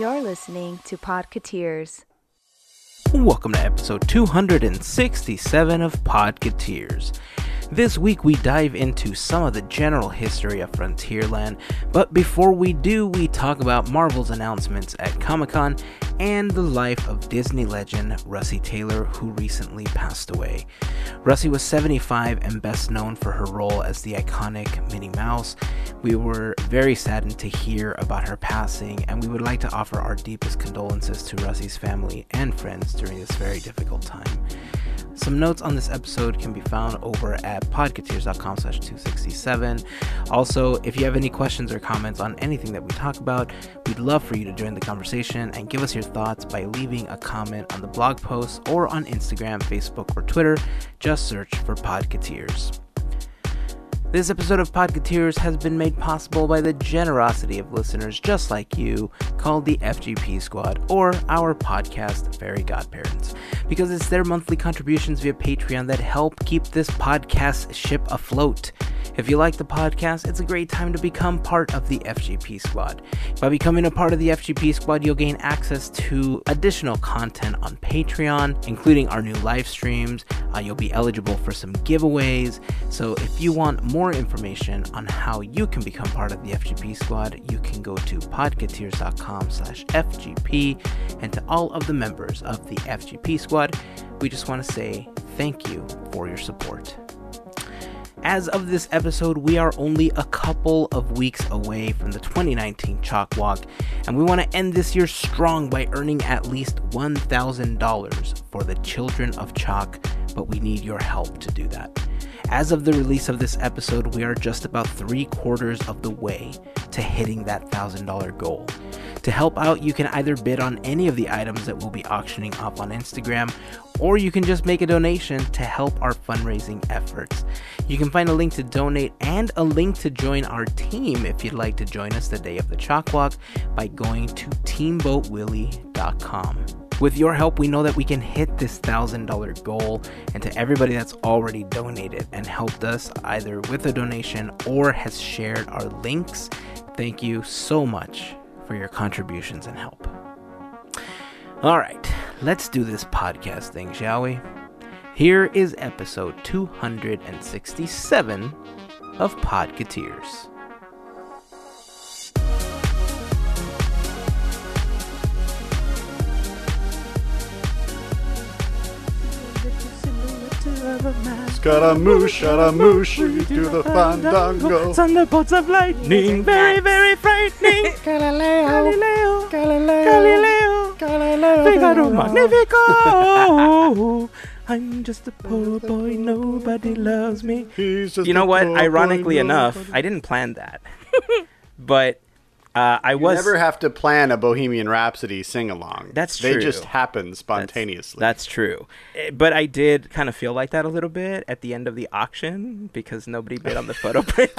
You're listening to Podcateers. Welcome to episode 267 of Podcateers. This week we dive into some of the general history of Frontierland, but before we do, we talk about Marvel's announcements at Comic Con and the life of Disney legend Russi Taylor, who recently passed away. Russi was 75 and best known for her role as the iconic Minnie Mouse. We were very saddened to hear about her passing, and we would like to offer our deepest condolences to Russi's family and friends during this very difficult time. Some notes on this episode can be found over at podcateers.com slash 267. Also, if you have any questions or comments on anything that we talk about, we'd love for you to join the conversation and give us your thoughts by leaving a comment on the blog post or on Instagram, Facebook, or Twitter. Just search for Podcateers. This episode of Podcateers has been made possible by the generosity of listeners just like you, called the FGP Squad, or our podcast, Fairy Godparents, because it's their monthly contributions via Patreon that help keep this podcast ship afloat. If you like the podcast, it's a great time to become part of the FGP Squad. By becoming a part of the FGP Squad, you'll gain access to additional content on Patreon, including our new live streams. Uh, you'll be eligible for some giveaways. So if you want more information on how you can become part of the FGP Squad, you can go to podcateers.com slash FGP. And to all of the members of the FGP Squad, we just want to say thank you for your support. As of this episode, we are only a couple of weeks away from the 2019 CHOC Walk, and we want to end this year strong by earning at least $1,000 for the Children of CHOC, but we need your help to do that. As of the release of this episode, we are just about three quarters of the way to hitting that $1,000 goal. To help out, you can either bid on any of the items that we'll be auctioning off on Instagram, or you can just make a donation to help our fundraising efforts. You can find a link to donate and a link to join our team if you'd like to join us the day of the CHOC Walk by going to teamboatwilly.com. With your help, we know that we can hit this $1,000 goal. And to everybody that's already donated and helped us either with a donation or has shared our links, thank you so much for your contributions and help. All right, let's do this podcast thing, shall we? Here is episode 267 of Podcateers. Scaramouche, Scaramouche, do the fandango. Thunderbolts of lightning, very, very frightening. Galileo, Galileo, Galileo, Galileo, Figaro Magnifico. I'm just a poor boy, nobody loves me. He's just You know what? Ironically boy, enough, I didn't plan that, but uh, I You was. never have to plan a Bohemian Rhapsody sing along. That's true. They true. just happen spontaneously. That's, true. Eh, But I did kind of feel like that a little bit at the end of the auction because nobody bid on the photo print.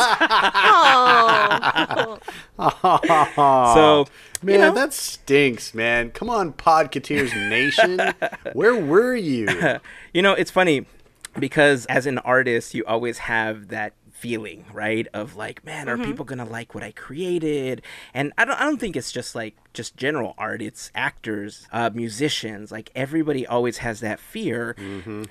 Oh. so, man, you know, that stinks, man. Come on, Podcateers Nation. Where were you? you know, it's funny because as an artist, you always have that feeling, right? Of like, man, are mm-hmm. people gonna like what I created? And I don't, I don't think it's just like just general art. It's actors, uh, musicians, like everybody always has that fear.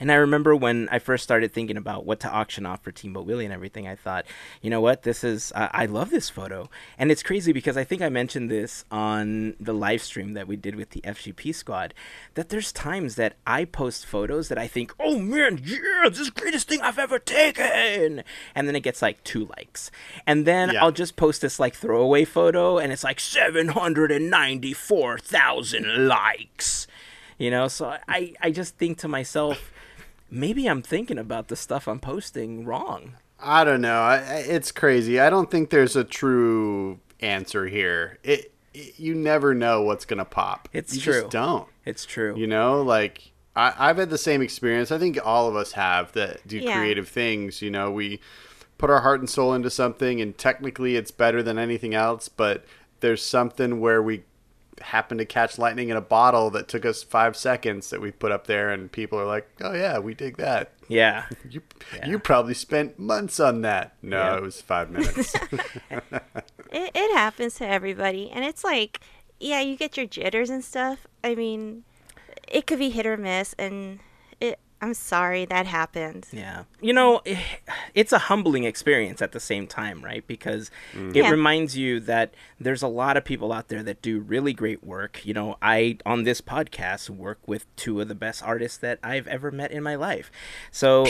And I remember when I first started thinking about what to auction off for Teamboat Willie and everything, I thought, you know what, this is, uh, I love this photo. And it's crazy because I think I mentioned this on the live stream that we did with the FGP squad, that there's times that I post photos that I think, oh man, yeah, this is the greatest thing I've ever taken. And then it gets like two likes. And then Yeah. I'll just post this like throwaway photo and it's like 794,000 likes. You know, so I, I just think to myself, maybe I'm thinking about the stuff I'm posting wrong. I don't know. I, I- it's crazy. I don't think there's a true answer here. It, it you never know what's gonna pop. It's you true. Just don't. It's true. You know, like I, I've had the same experience. I think all of us have that do Yeah. creative things. You know, we put our heart and soul into something, and technically it's better than anything else. But there's something where we happen to catch lightning in a bottle that took us five seconds that we put up there, and people are like, "Oh yeah, we dig that." yeah. You you probably spent months on that. No, Yeah. it was five minutes. it, it happens to everybody and it's like yeah, you get your jitters and stuff. I mean, it could be hit or miss, and it. I'm sorry that happened. Yeah. You know, it's a humbling experience at the same time, right? Because mm-hmm. it Yeah. reminds you that there's a lot of people out there that do really great work. You know, I, on this podcast, work with two of the best artists that I've ever met in my life. So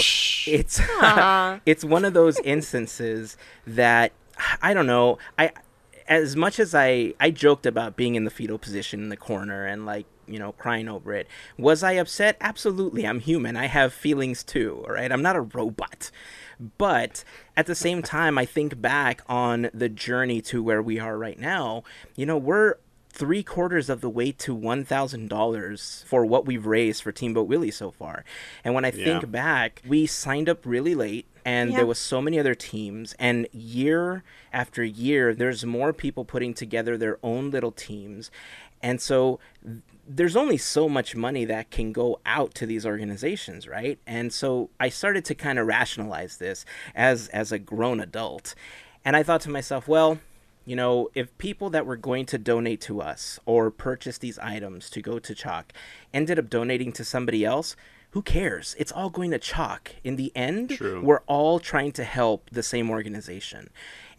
it's, it's one of those instances that, I don't know, I, as much as I, I joked about being in the fetal position in the corner and like, you know, crying over it. Was I upset? Absolutely. I'm human. I have feelings too, all right? I'm not a robot. But at the same time, I think back on the journey to where we are right now. You know, we're three quarters of the way to $1,000 for what we've raised for Team Teamboat Willie so far. And when I Yeah. think back, we signed up really late and Yeah. there was so many other teams and year after year there's more people putting together their own little teams and so th- there's only so much money that can go out to these organizations right and so i started to kind of rationalize this as as a grown adult and i thought to myself well you know, if people that were going to donate to us or purchase these items to go to CHOC ended up donating to somebody else, who cares? It's all going to CHOC. In the end, True. we're all trying to help the same organization.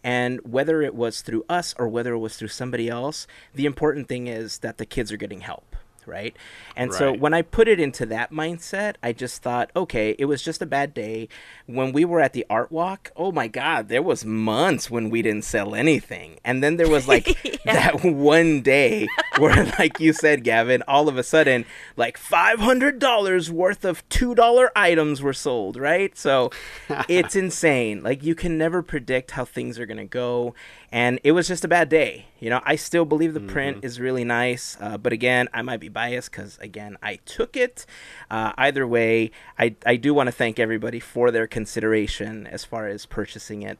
And whether it was through us or whether it was through somebody else, the important thing is that the kids are getting help, right? And so when I put it into that mindset, I just thought, okay, it was just a bad day. When we were at the art walk, oh my god, there was months when we didn't sell anything. And then there was like that one day where like you said, Gavin, all of a sudden like $500 worth of $2 items were sold, right? So it's insane. Like you can never predict how things are going to go. And it was just a bad day. You know, I still believe the print is really nice. Uh, but again, I might be biased because, again, I took it. Uh, either way, I, I do want to thank everybody for their consideration as far as purchasing it.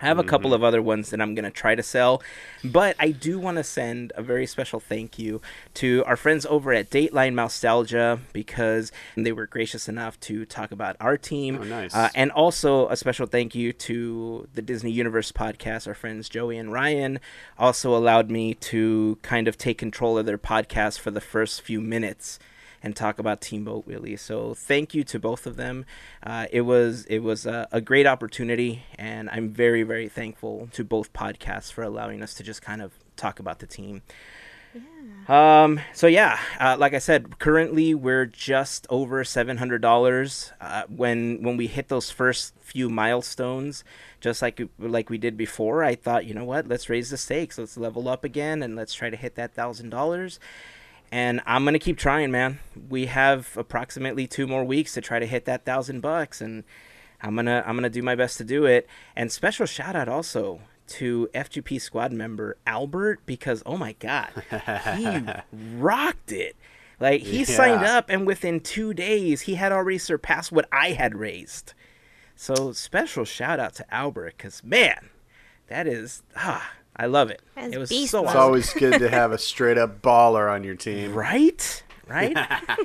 I have a couple of other ones that I'm going to try to sell, but I do want to send a very special thank you to our friends over at Dateline Nostalgia because they were gracious enough to talk about our team. Oh, nice. Uh, and also a special thank you to the Disney Universe podcast. Our friends Joey and Ryan also allowed me to kind of take control of their podcast for the first few minutes and talk about Teamboat Willie. So thank you to both of them. Uh, it was it was a, a great opportunity, and I'm very very thankful to both podcasts for allowing us to just kind of talk about the team. Um. So yeah, uh, like I said, currently we're just over seven hundred dollars. Uh, when when we hit those first few milestones, just like like we did before, I thought, you know what? Let's raise the stakes. Let's level up again, and let's try to hit that thousand dollars. And I'm gonna keep trying, man. We have approximately two more weeks to try to hit that thousand bucks, and I'm gonna I'm gonna do my best to do it. And special shout out also to FGP squad member Albert because oh my god, he rocked it. Like he signed up, and within two days, he had already surpassed what I had raised. So special shout out to Albert because man, that is ah, I love it. That's it was beast so mode. It's always good to have a straight up baller on your team. Right? Right?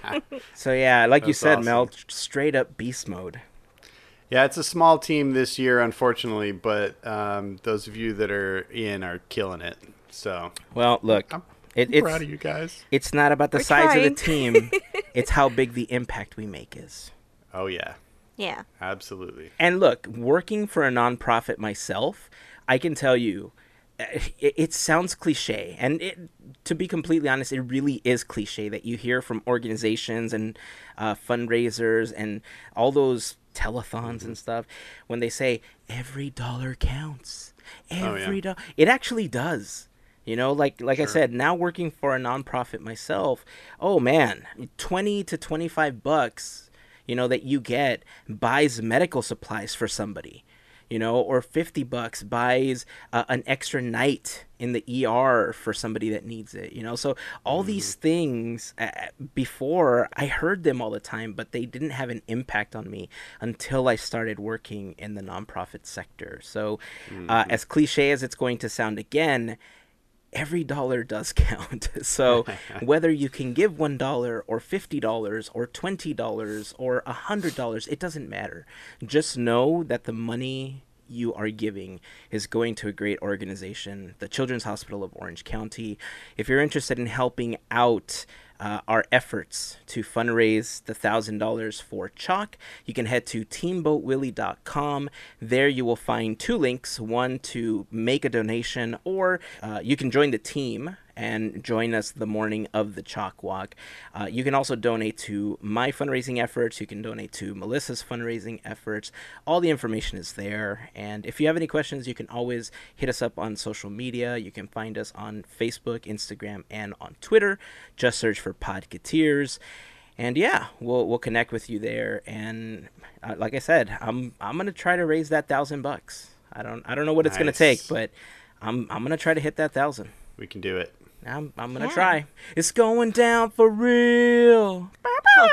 so yeah, like you said, awesome. Mel, straight up beast mode. Yeah, it's a small team this year, unfortunately, but um, those of you that are in are killing it. So Well, look, I'm it, I'm proud it's of you guys. it's not about the We're size of the team; it's how big the impact we make is. Oh yeah, Yeah. absolutely. And look, working for a nonprofit myself, I can tell you, it, it sounds cliche, and it, to be completely honest, it really is cliche that you hear from organizations and uh, fundraisers and all those telethons and stuff when they say every dollar counts. Oh, yeah. Every dollar, it actually does. You know, like like I said, now working for a nonprofit myself, oh man, twenty to twenty five bucks you know, that you get buys medical supplies for somebody, you know, or 50 bucks buys uh, an extra night in the ER for somebody that needs it, you know. So all these things uh, before I heard them all the time, but they didn't have an impact on me until I started working in the nonprofit sector. So, uh, as cliche as it's going to sound again, every dollar does count. So whether you can give one dollar or fifty dollars or twenty dollars or a hundred dollars, it doesn't matter. Just know that the money you are giving is going to a great organization, the Children's Hospital of Orange County. If you're interested in helping out uh, our efforts to fundraise the $1,000 for CHOC, you can head to teamboatwilly.com. There you will find two links one to make a donation, or uh, you can join the team and join us the morning of the CHOC walk. Uh, you can also donate to my fundraising efforts. You can donate to Melissa's fundraising efforts. All the information is there. And if you have any questions, you can always hit us up on social media. You can find us on Facebook, Instagram, and on Twitter. Just search for Podcateers. And yeah, we'll we'll connect with you there. And uh, like I said, I'm I'm gonna try to raise that thousand bucks. I don't I don't know what it's gonna take, but I'm I'm gonna try to hit that thousand. We can do it. I'm I'm gonna Yeah. try. It's going down for real. Oh.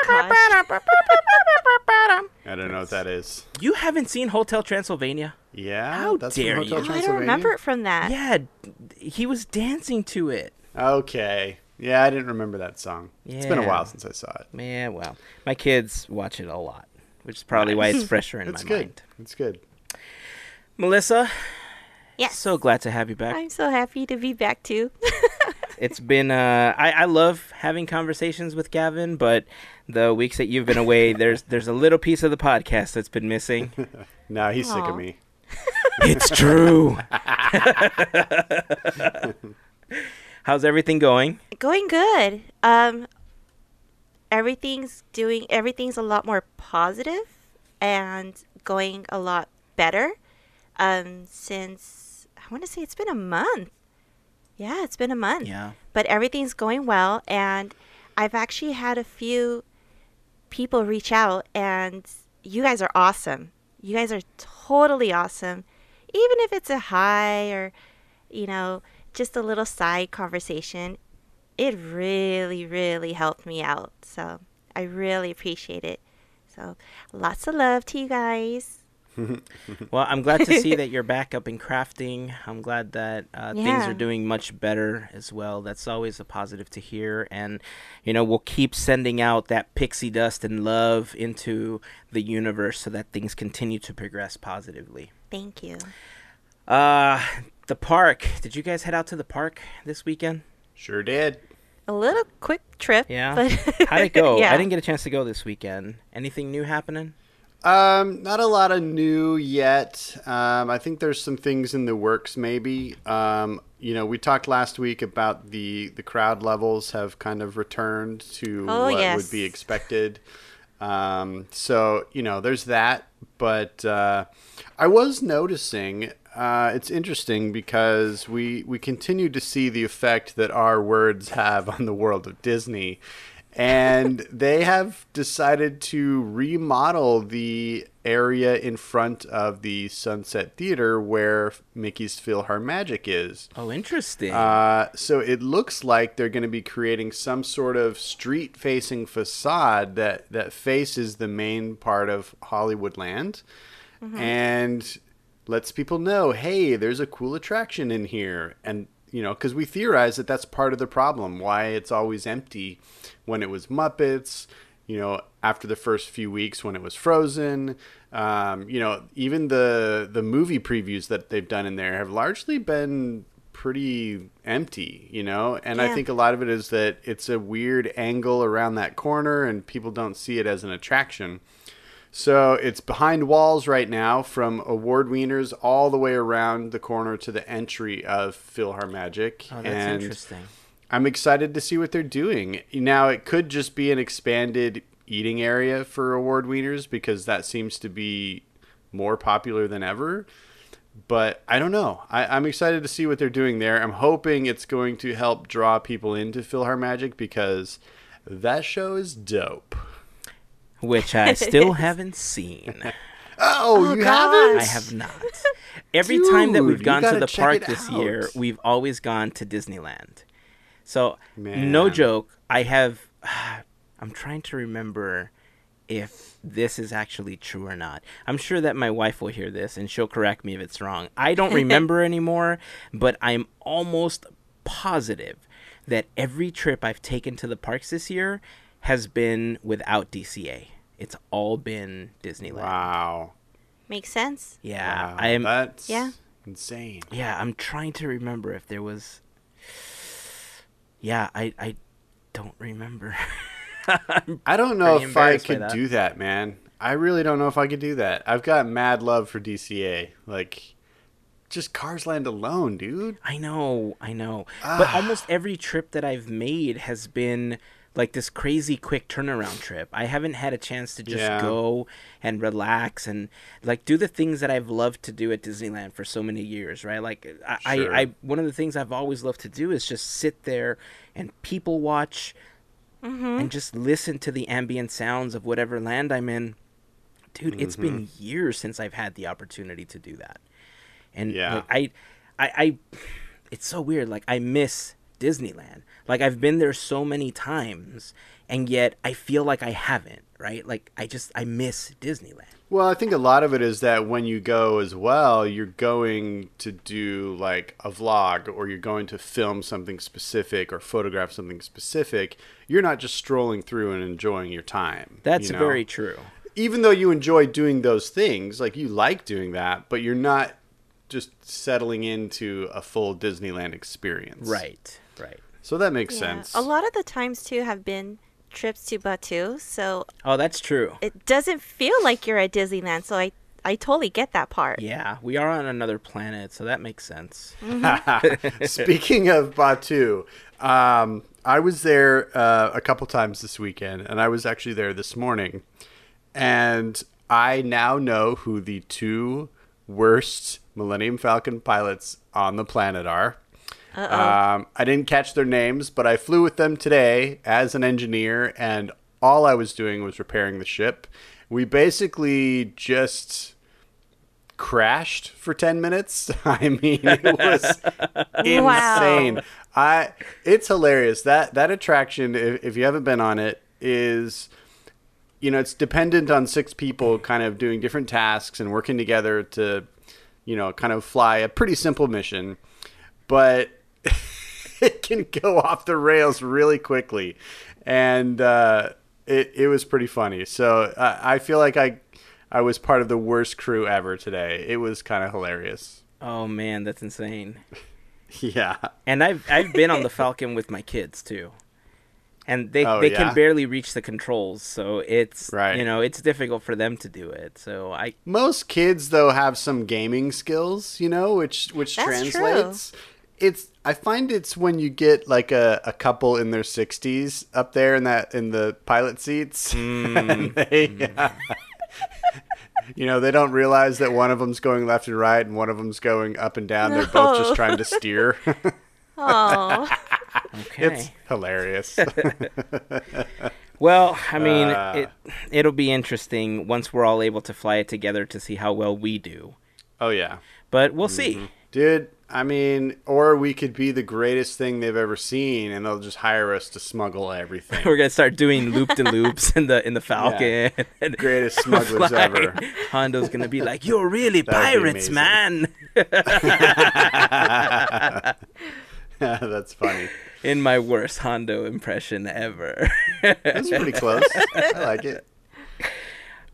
I don't know what that is. You haven't seen Hotel Transylvania? Yeah, How that's dare Hotel you. I don't remember it from that. Yeah, he was dancing to it. Okay. Yeah, I didn't remember that song. Yeah. It's been a while since I saw it. Yeah, well, my kids watch it a lot, which is probably why it's fresher in It's my good. mind. It's good. Melissa, Yes. so glad to have you back. I'm so happy to be back too. It's been uh, I, I love having conversations with Gavin, but the weeks that you've been away, there's there's a little piece of the podcast that's been missing. No, he's sick of me. it's true. How's everything going? Going good. Um everything's doing everything's a lot more positive and going a lot better. Um since I want to say it's been a month. Yeah, it's been a month. Yeah. But everything's going well and I've actually had a few people reach out and you guys are awesome. You guys are totally awesome. Even if it's a hi or you know, just a little side conversation, it really, really helped me out. So I really appreciate it. So lots of love to you guys. Well, I'm glad to see that you're back up in crafting. I'm glad that uh, things are doing much better as well. That's always a positive to hear. And, you know, we'll keep sending out that pixie dust and love into the universe so that things continue to progress positively. Thank you. Uh, the park. Did you guys head out to the park this weekend? Sure did. A little quick trip. Yeah. But How'd it go? yeah. I didn't get a chance to go this weekend. Anything new happening? Um, not a lot of new yet. Um, I think there's some things in the works. Maybe. Um, you know, we talked last week about the the crowd levels have kind of returned to Oh, what yes. would be expected. Um, so you know, there's that. But uh, I was noticing. Uh, it's interesting because we we continue to see the effect that our words have on the world of Disney and they have decided to remodel the area in front of the Sunset Theater where Mickey's PhilharMagic is. Oh, interesting. Uh, so it looks like they're going to be creating some sort of street-facing facade that that faces the main part of Hollywoodland, and lets people know, hey, there's a cool attraction in here, and you know, because we theorize that that's part of the problem, why it's always empty when it was Muppets. You know, after the first few weeks when it was Frozen, um, you know, even the the movie previews that they've done in there have largely been pretty empty, you know? And I think a lot of it is that it's a weird angle around that corner and people don't see it as an attraction. So it's behind walls right now from award wieners all the way around the corner to the entry of PhilharMagic. oh, that's and interesting. I'm excited to see what they're doing. Now, it could just be an expanded eating area for award wieners because that seems to be more popular than ever. But I don't know. I, I'm excited to see what they're doing there. I'm hoping it's going to help draw people into PhilharMagic because that show is dope. Which I still haven't seen. Oh, Oh, you gosh. haven't? I have not. Every time that we've gone to the park this out. year, we've always gone to Disneyland. So, Man. no joke, I have. I'm trying to remember if this is actually true or not. I'm sure that my wife will hear this and she'll correct me if it's wrong. I don't remember anymore, but I'm almost positive that every trip I've taken to the parks this year has been without DCA. It's all been Disneyland. Wow. Makes sense. Yeah, Wow, I am. That's Yeah. insane. Yeah, I'm trying to remember if there was. Yeah, I I don't remember. I don't know if I could that. do that, man. I really don't know if I could do that. I've got mad love for DCA. Like, just Cars Land alone, dude. I know, I know. But Ah. almost every trip that I've made has been like this crazy quick turnaround trip. I haven't had a chance to just Yeah. go and relax and like do the things that I've loved to do at Disneyland for so many years, right? Like I, Sure. I, I one of the things I've always loved to do is just sit there and people watch and just listen to the ambient sounds of whatever land I'm in. Dude, it's been Mm-hmm. years since I've had the opportunity to do that. And Yeah. like, I, I, I, it's so weird. Like I miss Disneyland. Like I've been there so many times, and yet I feel like I haven't. Right? Like I just I miss Disneyland. Well, I think a lot of it is that when you go as well, you're going to do like a vlog or you're going to film something specific or photograph something specific. You're not just strolling through and enjoying your time. That's you know? very true. even though you enjoy doing those things, like you like doing that, but you're not just settling into a full Disneyland experience. Right. Right. So that makes Yeah. sense. A lot of the times too have been trips to Batuu, so Oh, that's true. it doesn't feel like you're at Disneyland. So I I totally get that part. Yeah, we are on another planet, so that makes sense. Speaking of Batuu, um, I was there uh, a couple times this weekend, and I was actually there this morning. And I now know who the two worst Millennium Falcon pilots on the planet are. Um, I didn't catch their names, but I flew with them today as an engineer, and all I was doing was repairing the ship. We basically just crashed for 10 minutes. I mean, it was insane. I it's hilarious. That that attraction if, if you haven't been on it is you know, it's dependent on six people kind of doing different tasks and working together to you know, kind of fly a pretty simple mission. But it can go off the rails really quickly. And uh it, it was pretty funny. So I, I feel like I I was part of the worst crew ever today. It was kind of hilarious. Oh man, that's insane. Yeah. And I've I've been on the Falcon with my kids too. And they Oh, they yeah? can barely reach the controls, so it's Right. you know, it's difficult for them to do it. So I Most kids though have some gaming skills, you know, which which That's translates. It's I find it's when you get like a, a couple in their sixties up there in that in the pilot seats. and they, you know, they don't realize that one of them's going left and right and one of them's going up and down. They're both just trying to steer. Oh, okay. it's hilarious. Well, I mean, Uh. it it'll be interesting once we're all able to fly it together to see how well we do. oh yeah. But we'll Mm-hmm. see. Dude, I mean, or we could be the greatest thing they've ever seen, and they'll just hire us to smuggle everything. We're gonna start doing loop de loops in the in the Falcon. and greatest smugglers fly. ever. Hondo's gonna be like, "You're really pirates, man!" That's funny. in my worst Hondo impression ever. That's pretty close. I like it.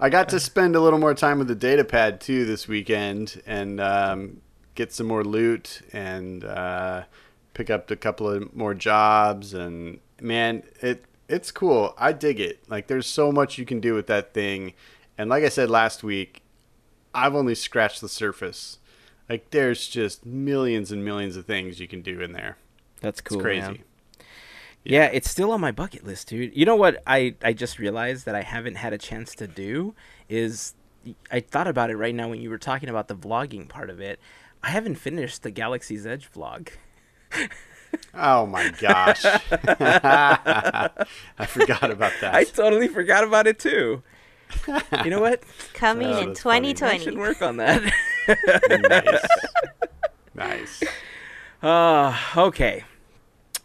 I got to spend a little more time with the data pad too this weekend and um, get some more loot and uh, pick up a couple of more jobs and man, it it's cool. I dig it. Like there's so much you can do with that thing. And like I said last week, I've only scratched the surface. Like there's just millions and millions of things you can do in there. That's It's cool. crazy. man. Yeah, it's still on my bucket list, dude. You know what I I just realized that I haven't had a chance to do is I thought about it right now when you were talking about the vlogging part of it. I haven't finished the Galaxy's Edge vlog. Oh my gosh. I forgot about that. I totally forgot about it too. You know what? coming Oh, in that's funny. I 2020. should work on that. nice. Nice. Uh, okay.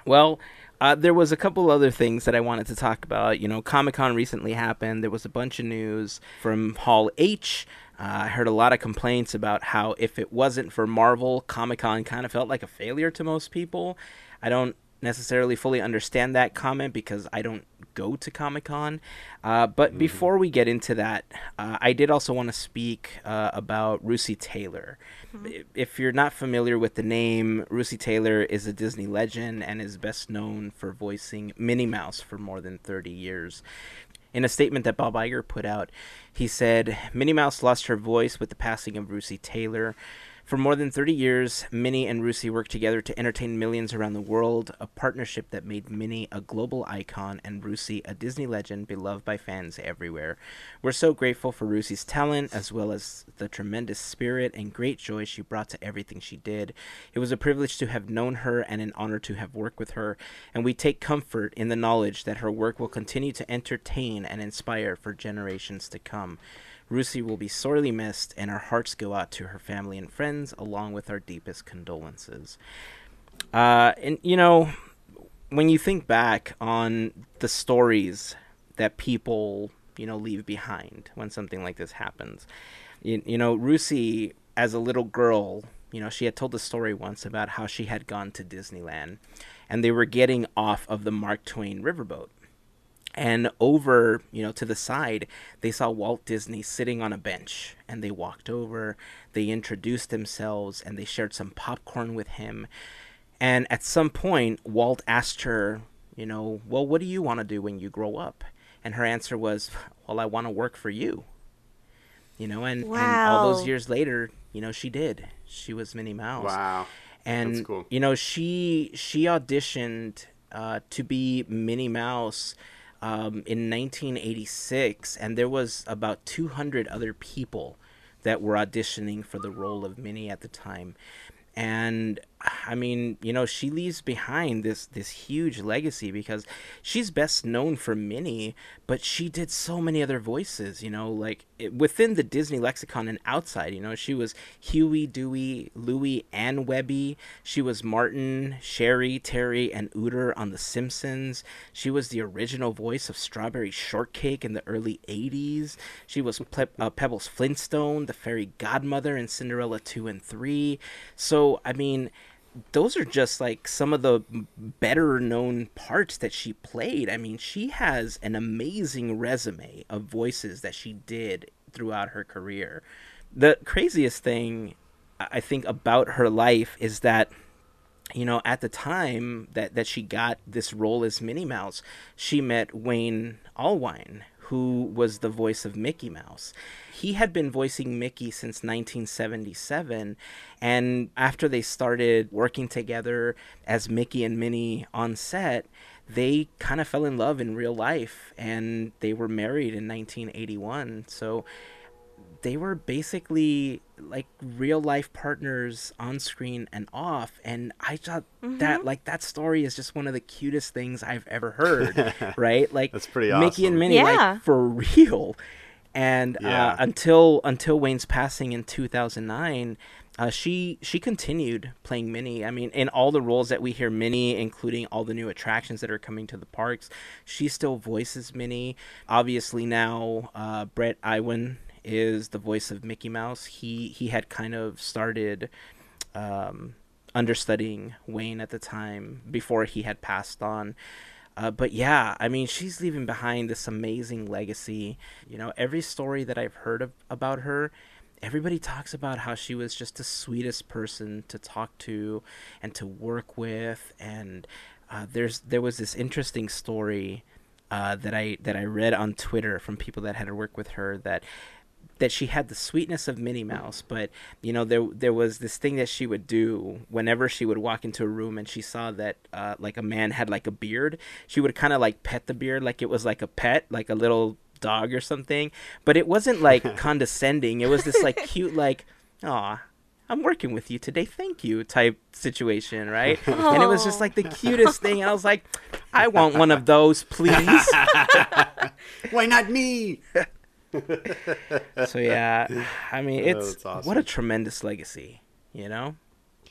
Well, uh, there was a couple other things that I wanted to talk about. You know, Comic Con recently happened. There was a bunch of news from Hall H. Uh, I heard a lot of complaints about how if it wasn't for Marvel, Comic Con kind of felt like a failure to most people. I don't necessarily fully understand that comment because I don't go to Comic Con. Uh, but mm-hmm. before we get into that, uh, I did also want to speak uh, about Russi Taylor. Mm-hmm. If you're not familiar with the name, Russi Taylor is a Disney legend and is best known for voicing Minnie Mouse for more than 30 years. In a statement that Bob Iger put out, he said, Minnie Mouse lost her voice with the passing of Russi Taylor. For more than 30 years, Minnie and Russi worked together to entertain millions around the world, a partnership that made Minnie a global icon and Russi a Disney legend beloved by fans everywhere. We're so grateful for Russi's talent, as well as the tremendous spirit and great joy she brought to everything she did. It was a privilege to have known her and an honor to have worked with her, and we take comfort in the knowledge that her work will continue to entertain and inspire for generations to come. Russi will be sorely missed, and our hearts go out to her family and friends, along with our deepest condolences. Uh, and, you know, when you think back on the stories that people, you know, leave behind when something like this happens, you, you know, Russi, as a little girl, you know, she had told a story once about how she had gone to Disneyland and they were getting off of the Mark Twain riverboat and over you know to the side they saw walt disney sitting on a bench and they walked over they introduced themselves and they shared some popcorn with him. And at some point walt asked her you know well what do you want to do when you grow up? And her answer was well i want to work for you. You know and, wow. and all those years later you know she did. She was minnie mouse. Wow. And cool. you know she she auditioned uh, to be minnie mouse um, in 1986, and there was about 200 other people that were auditioning for the role of Minnie at the time. And I mean, you know, she leaves behind this this huge legacy because she's best known for Minnie, but she did so many other voices. You know, like it, within the Disney lexicon and outside. You know, she was Huey, Dewey, Louie, and Webby. She was Martin, Sherry, Terry, and Uter on The Simpsons. She was the original voice of Strawberry Shortcake in the early '80s. She was Ple- uh, Pebbles Flintstone, the fairy godmother in Cinderella two and three. So I mean those are just like some of the better known parts that she played. I mean, she has an amazing resume of voices that she did throughout her career. The craziest thing I think about her life is that you know, at the time that, that she got this role as Minnie Mouse, she met Wayne Allwine, who was the voice of Mickey Mouse. He had been voicing Mickey since 1977, and after they started working together as Mickey and Minnie on set, they kind of fell in love in real life and they were married in 1981. So they were basically like real life partners on screen and off and i thought mm-hmm. that like that story is just one of the cutest things i've ever heard right like that's pretty awesome. mickey and minnie yeah. like for real and uh, yeah. uh, until until wayne's passing in 2009 uh, she she continued playing Minnie. I mean, in all the roles that we hear Minnie, including all the new attractions that are coming to the parks, she still voices Minnie. Obviously now, uh, Bret Iwan is the voice of Mickey Mouse. He he had kind of started um, understudying Wayne at the time before he had passed on. Uh, but yeah, I mean, she's leaving behind this amazing legacy. You know, every story that I've heard of, about her, everybody talks about how she was just the sweetest person to talk to and to work with. And uh, there's there was this interesting story uh, that I that I read on Twitter from people that had worked with her that that she had the sweetness of Minnie Mouse, but you know there there was this thing that she would do whenever she would walk into a room and she saw that uh, like a man had like a beard, she would kind of like pet the beard like it was like a pet, like a little dog or something, but it wasn't like condescending. It was this like cute like, aw, I'm working with you today, thank you type situation, right? Aww. And it was just like the cutest thing. And I was like, I want one of those, please. Why not me? so yeah, I mean, oh, it's oh, awesome. what a tremendous legacy, you know.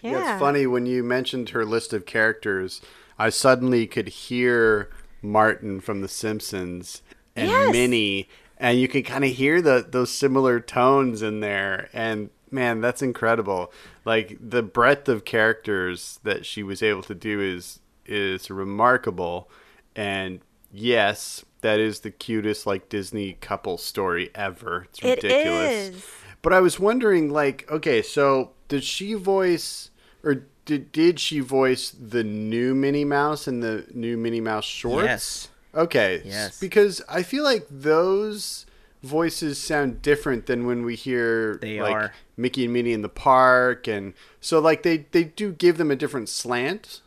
Yeah. yeah, it's funny when you mentioned her list of characters. I suddenly could hear Martin from The Simpsons and yes. Minnie, and you can kind of hear the those similar tones in there. And man, that's incredible. Like the breadth of characters that she was able to do is is remarkable. And yes, that is the cutest like Disney couple story ever. It's ridiculous. is. But I was wondering, like, okay, so did she voice or did did she voice the new Minnie Mouse and the new Minnie Mouse shorts? Yes. Okay. Yes. Because I feel like those voices sound different than when we hear They like are. Mickey and Minnie in the park and so like they they do give them a different slant.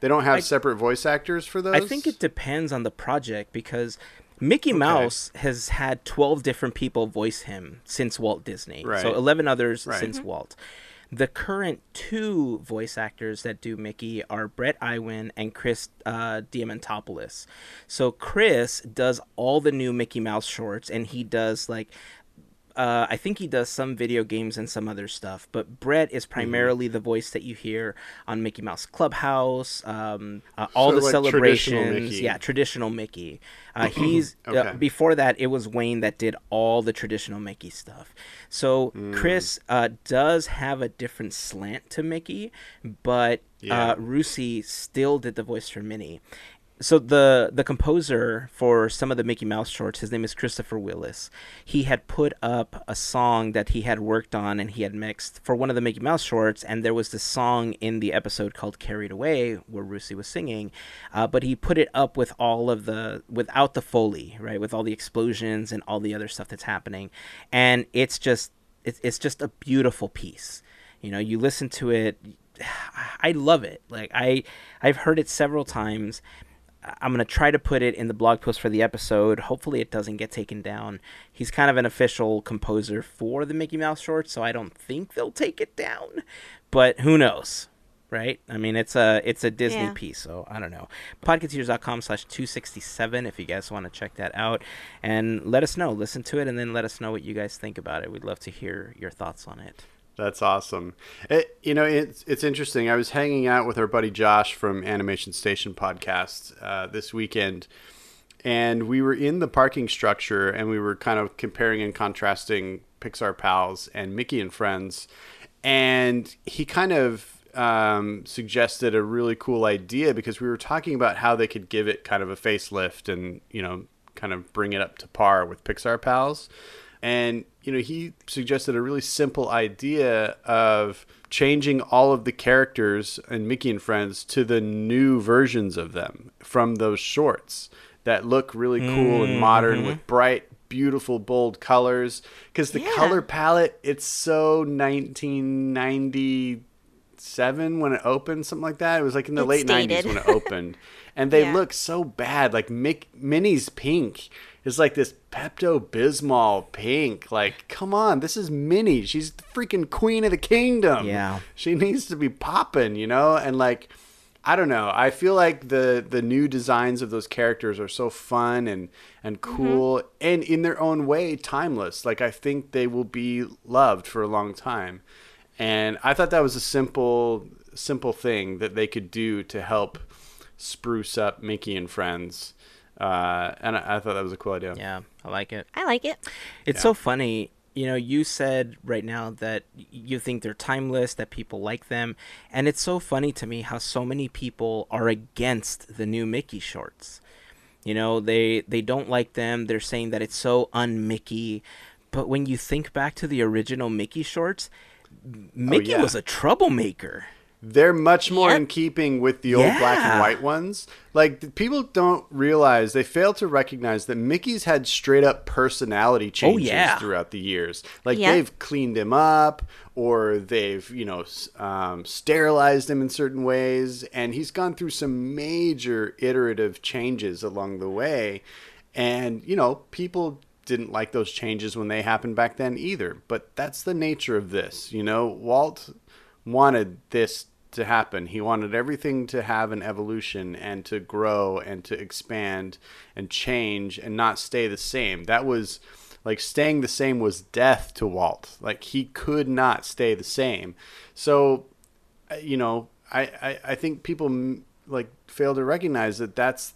They don't have I- separate voice actors for those. I think it depends on the project because Mickey Mouse has had 12 different people voice him since Walt Disney. Right. So 11 others Right. since Walt. The current two voice actors that do Mickey are Bret Iwan and Chris uh, Diamantopoulos. So Chris does all the new Mickey Mouse shorts, and he does like uh, I think he does some video games and some other stuff, but Bret is primarily the voice that you hear on Mickey Mouse Clubhouse, um, uh, all So, the like, celebrations. Mickey. Yeah, traditional Mickey. Uh, he's Okay. uh, before that it was Wayne that did all the traditional Mickey stuff. So Mm. Chris uh, does have a different slant to Mickey, but Yeah. uh, Russi still did the voice for Minnie. So the the composer for some of the Mickey Mouse shorts, his name is Christopher Willis. He had put up a song that he had worked on and he had mixed for one of the Mickey Mouse shorts, and there was this song in the episode called "Carried Away" where Russi was singing, uh, but he put it up with all of the without the foley, right, with all the explosions and all the other stuff that's happening, and it's just it's it's just a beautiful piece. You know, you listen to it, I love it. Like I I've heard it several times. I'm gonna try to put it in the blog post for the episode. Hopefully, it doesn't get taken down. He's kind of an official composer for the Mickey Mouse shorts, so I don't think they'll take it down. But who knows, right? I mean, it's a it's a Disney Yeah. piece, so I don't know. Podcateers.com slash 267 if you guys want to check that out. And let us know. Listen to it, and then let us know what you guys think about it. We'd love to hear your thoughts on it. That's awesome. It, you know, it's it's interesting. I was hanging out with our buddy Josh from Animation Station podcast uh, this weekend, and we were in the parking structure, and we were kind of comparing and contrasting Pixar Pals and Mickey and Friends, and he kind of um, suggested a really cool idea because we were talking about how they could give it kind of a facelift and you know kind of bring it up to par with Pixar Pals. And you know, he suggested a really simple idea of changing all of the characters in Mickey and Friends to the new versions of them from those shorts that look really cool and mm, modern mm-hmm. with bright, beautiful, bold colors. Because the Yeah. color palette, it's so 1997 when it opened, something like that. It was like in the It's late 90s when it opened. And they Yeah. look so bad. Like Mick, Minnie's pink is like this Pepto Bismol pink. Like, come on, this is Minnie. She's the freaking queen of the kingdom. Yeah. she needs to be popping, you know. And like, I don't know. I feel like the the new designs of those characters are so fun and and mm-hmm. cool and in their own way timeless. Like, I think they will be loved for a long time. And I thought that was a simple simple thing that they could do to help spruce up Mickey and Friends. Uh, and I, I thought that was a cool idea. Yeah, I like it. I like it. It's Yeah. so funny. You know, you said right now that you think they're timeless, that people like them. And it's so funny to me how so many people are against the new Mickey shorts. You know, they they don't like them. They're saying that it's so un-Mickey. But when you think back to the original Mickey shorts, Mickey Oh, yeah. was a troublemaker. They're much more Yep. in keeping with the old black and white ones. Like people don't realize they fail to recognize that Mickey's had straight up personality changes Oh, yeah. throughout the years. Like Yeah. they've cleaned him up or they've, you know, um, sterilized him in certain ways and he's gone through some major iterative changes along the way. And, you know, people didn't like those changes when they happened back then either. But that's the nature of this. You know, Walt wanted this to happen. He wanted everything to have an evolution and to grow and to expand and change and not stay the same. That was like staying the same was death to Walt. Like he could not stay the same. So, you know, I, I, I think people like fail to recognize that that's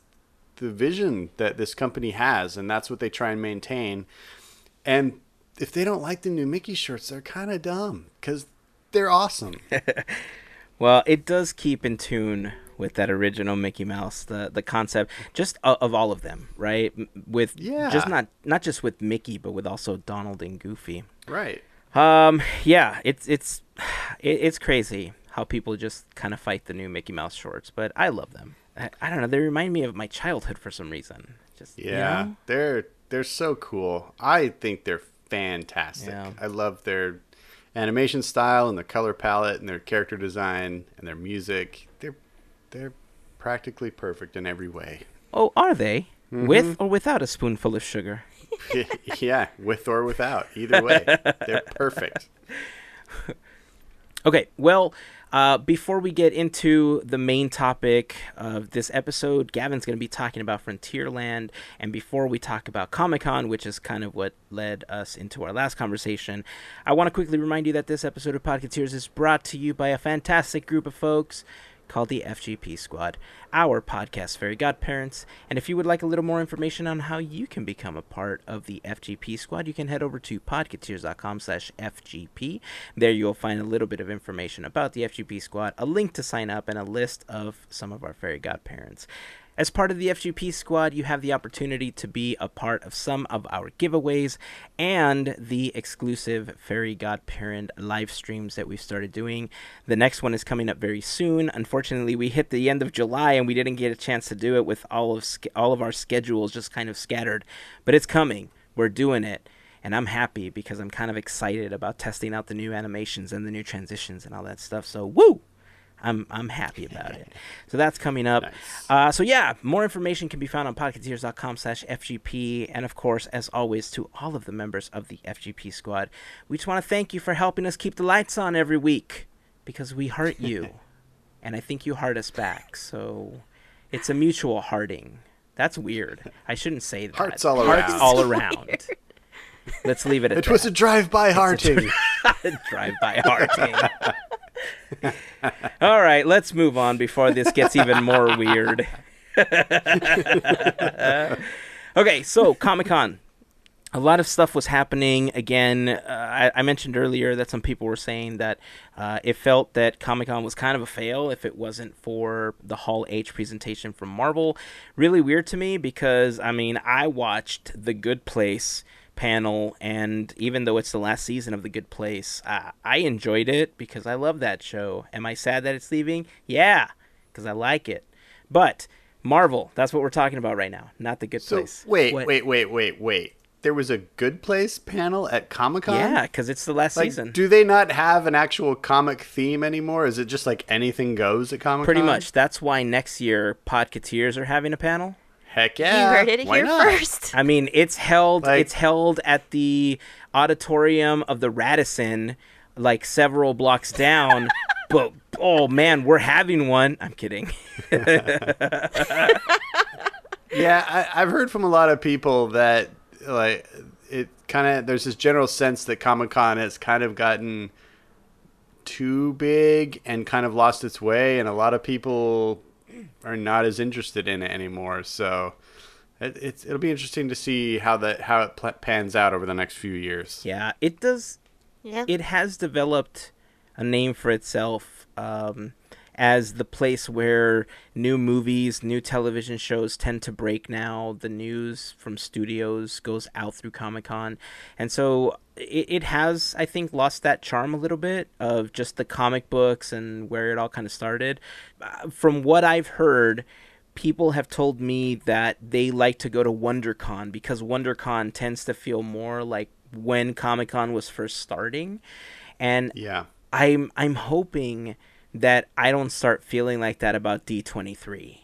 the vision that this company has and that's what they try and maintain. And if they don't like the new Mickey shirts, they're kind of dumb because they're awesome. Well, it does keep in tune with that original Mickey Mouse, the the concept just of, of all of them, right? With Yeah. just not not just with Mickey, but with also Donald and Goofy. Right. Um, yeah, it's it's it, it's crazy how people just kind of fight the new Mickey Mouse shorts, but I love them. I, I don't know, they remind me of my childhood for some reason. Just you Yeah, know? they're they're so cool. I think they're fantastic. Yeah. I love their animation style and their color palette and their character design and their music. They're they're practically perfect in every way. Oh, are they? Mm-hmm. With or without a spoonful of sugar? yeah, with or without, either way, they're perfect. Okay, well, uh, before we get into the main topic of this episode, Gavin's going to be talking about Frontierland. And before we talk about Comic Con, which is kind of what led us into our last conversation, I want to quickly remind you that this episode of Podcateers is brought to you by a fantastic group of folks called the FGP Squad, our podcast fairy godparents. And if you would like a little more information on how you can become a part of the FGP Squad, you can head over to podcateers.com slash FGP. There you'll find a little bit of information about the FGP Squad, a link to sign up, and a list of some of our fairy godparents. As part of the FGP squad, you have the opportunity to be a part of some of our giveaways and the exclusive Fairy Godparent live streams that we've started doing. The next one is coming up very soon. Unfortunately, we hit the end of July and we didn't get a chance to do it with all of all of our schedules just kind of scattered, but it's coming. We're doing it. And I'm happy because I'm kind of excited about testing out the new animations and the new transitions and all that stuff. So, woo! I'm I'm happy about it. So that's coming up. Nice. Uh, so yeah, more information can be found on podcateers.com slash FGP. And of course, as always, to all of the members of the FGP squad, we just want to thank you for helping us keep the lights on every week because we heart you. and I think you heart us back. So it's a mutual hearting. That's weird. I shouldn't say that. Hearts all Hearts around. all around. Let's leave it at that. It was a drive-by hearting. drive-by hearting. All right, let's move on before this gets even more weird. okay, so Comic Con. A lot of stuff was happening. Again, uh, I, I mentioned earlier that some people were saying that uh, it felt that Comic Con was kind of a fail if it wasn't for the Hall H presentation from Marvel. Really weird to me because, I mean, I watched The Good Place panel and even though it's the last season of the good place uh, i enjoyed it because i love that show am i sad that it's leaving yeah because i like it but marvel that's what we're talking about right now not the good So place wait, What- wait, wait, wait, wait. There was a Good Place panel at Comic Con. yeah because it's the last Like, season do they not have an actual comic theme anymore? Is it just like anything goes at Comic Con? pretty much that's why next year podcateers are having a panel Heck yeah! you heard it Why here not? first. I mean, it's held Like- it's held at the auditorium of the Radisson, like several blocks down. but oh man, we're having one. I'm kidding. Yeah, I, I've heard from a lot of people that like it kind of there's this general sense that Comic Con has kind of gotten too big and kind of lost its way, and a lot of people are not as interested in it anymore. So it, it's it'll be interesting to see how that how it pl- pans out over the next few years. yeah, it does. Yeah. It has developed a name for itself um, as the place where new movies, new television shows tend to break. Now the news from studios goes out through Comic Con, and so it, it has, I think, lost that charm a little bit of just the comic books and where it all kind of started. Uh, from what I've heard, people have told me that they like to go to WonderCon because WonderCon tends to feel more like when Comic Con was first starting, and Yeah. I'm I'm hoping that I don't start feeling like that about D23,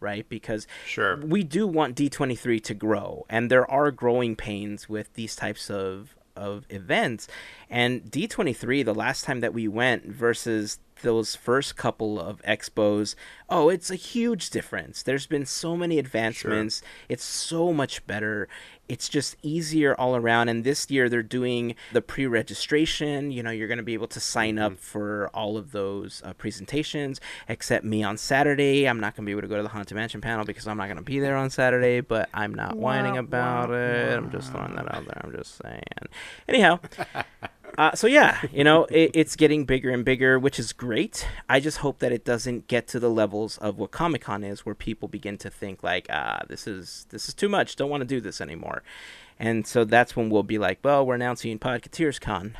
right? Because Sure. we do want D23 to grow, and there are growing pains with these types of of events. And D23, the last time that we went versus those first couple of expos, oh, it's a huge difference. There's been so many advancements. It's so much better. It's just easier all around. And this year they're doing the pre registration. You know, you're going to be able to sign up for all of those uh, presentations, except me on Saturday. I'm not going to be able to go to the Haunted Mansion panel because I'm not going to be there on Saturday, but I'm not whining about it. I'm just throwing that out there. I'm just saying. Anyhow. Uh, so yeah, you know, it, it's getting bigger and bigger, which is great. I just hope that it doesn't get to the levels of what Comic Con is, where people begin to think like, ah, this is this is too much. Don't want to do this anymore. And so that's when we'll be like, well, we're announcing Podcateers Con,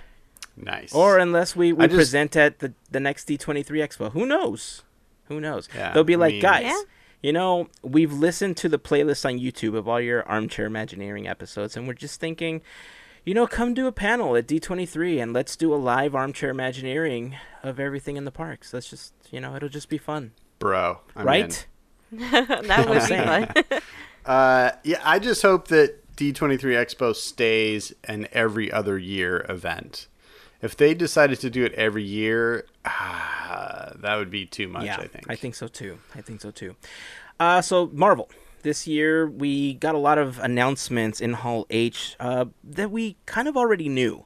Nice. or unless we, we just- present at the the next D23 Expo. Who knows? Who knows? Yeah, They'll be I like, mean- guys. Yeah. You know, we've listened to the playlist on YouTube of all your armchair Imagineering episodes, and we're just thinking, you know, come do a panel at D23 and let's do a live armchair Imagineering of everything in the parks. Let's just, you know, it'll just be fun, bro. I'm right? that would be fun. Uh, yeah, I just hope that D23 Expo stays an every other year event. If they decided to do it every year, ah, that would be too much, yeah, I think. I think. so too. I think so too. Uh, so Marvel. This year we got a lot of announcements in Hall H uh, that we kind of already knew.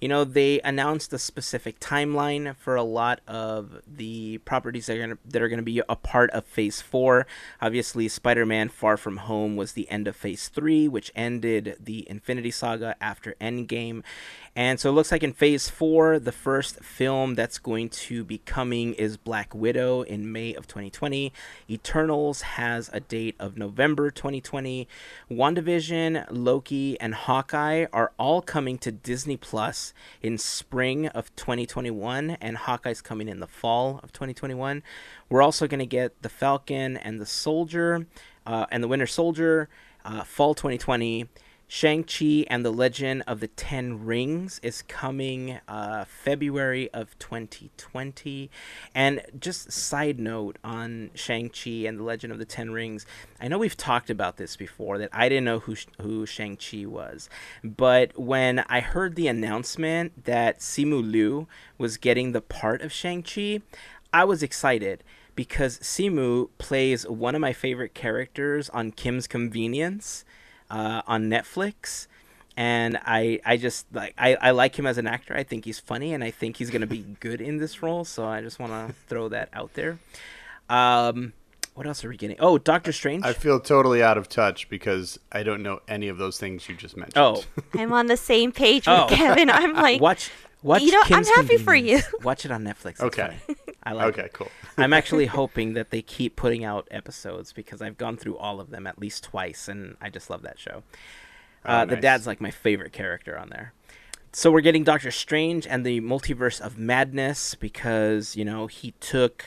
You know, they announced a specific timeline for a lot of the properties that are gonna, that are going to be a part of Phase Four. Obviously, Spider-Man: Far From Home was the end of Phase Three, which ended the Infinity Saga after Endgame. And so it looks like in Phase 4, the first film that's going to be coming is Black Widow in May of 2020. Eternals has a date of November 2020. WandaVision, Loki, and Hawkeye are all coming to Disney Plus in spring of 2021, and Hawkeye's coming in the fall of 2021. We're also going to get The Falcon and the Soldier, uh, and the Winter Soldier, uh, fall 2020. Shang-Chi and the Legend of the Ten Rings is coming uh, February of 2020. And just side note on Shang-Chi and the Legend of the Ten Rings, I know we've talked about this before that I didn't know who, who Shang-Chi was. But when I heard the announcement that Simu Liu was getting the part of Shang-Chi, I was excited because Simu plays one of my favorite characters on Kim's Convenience uh, on Netflix. And I, I just like I, I like him as an actor. I think he's funny, and I think he's gonna be good in this role. So I just want to throw that out there. Um, what else are we getting? Oh, Doctor Strange. I feel totally out of touch because I don't know any of those things you just mentioned. oh, I'm on the same page with Oh. Kevin. I'm like, watch watch. You know, I'm happy for you. Watch it on Netflix. It's Okay. funny. I like. it. okay, cool. I'm actually hoping that they keep putting out episodes because I've gone through all of them at least twice, and I just love that show. Uh, Oh, The dad's like my favorite character on there. So we're getting Doctor Strange and the Multiverse of Madness because you know he took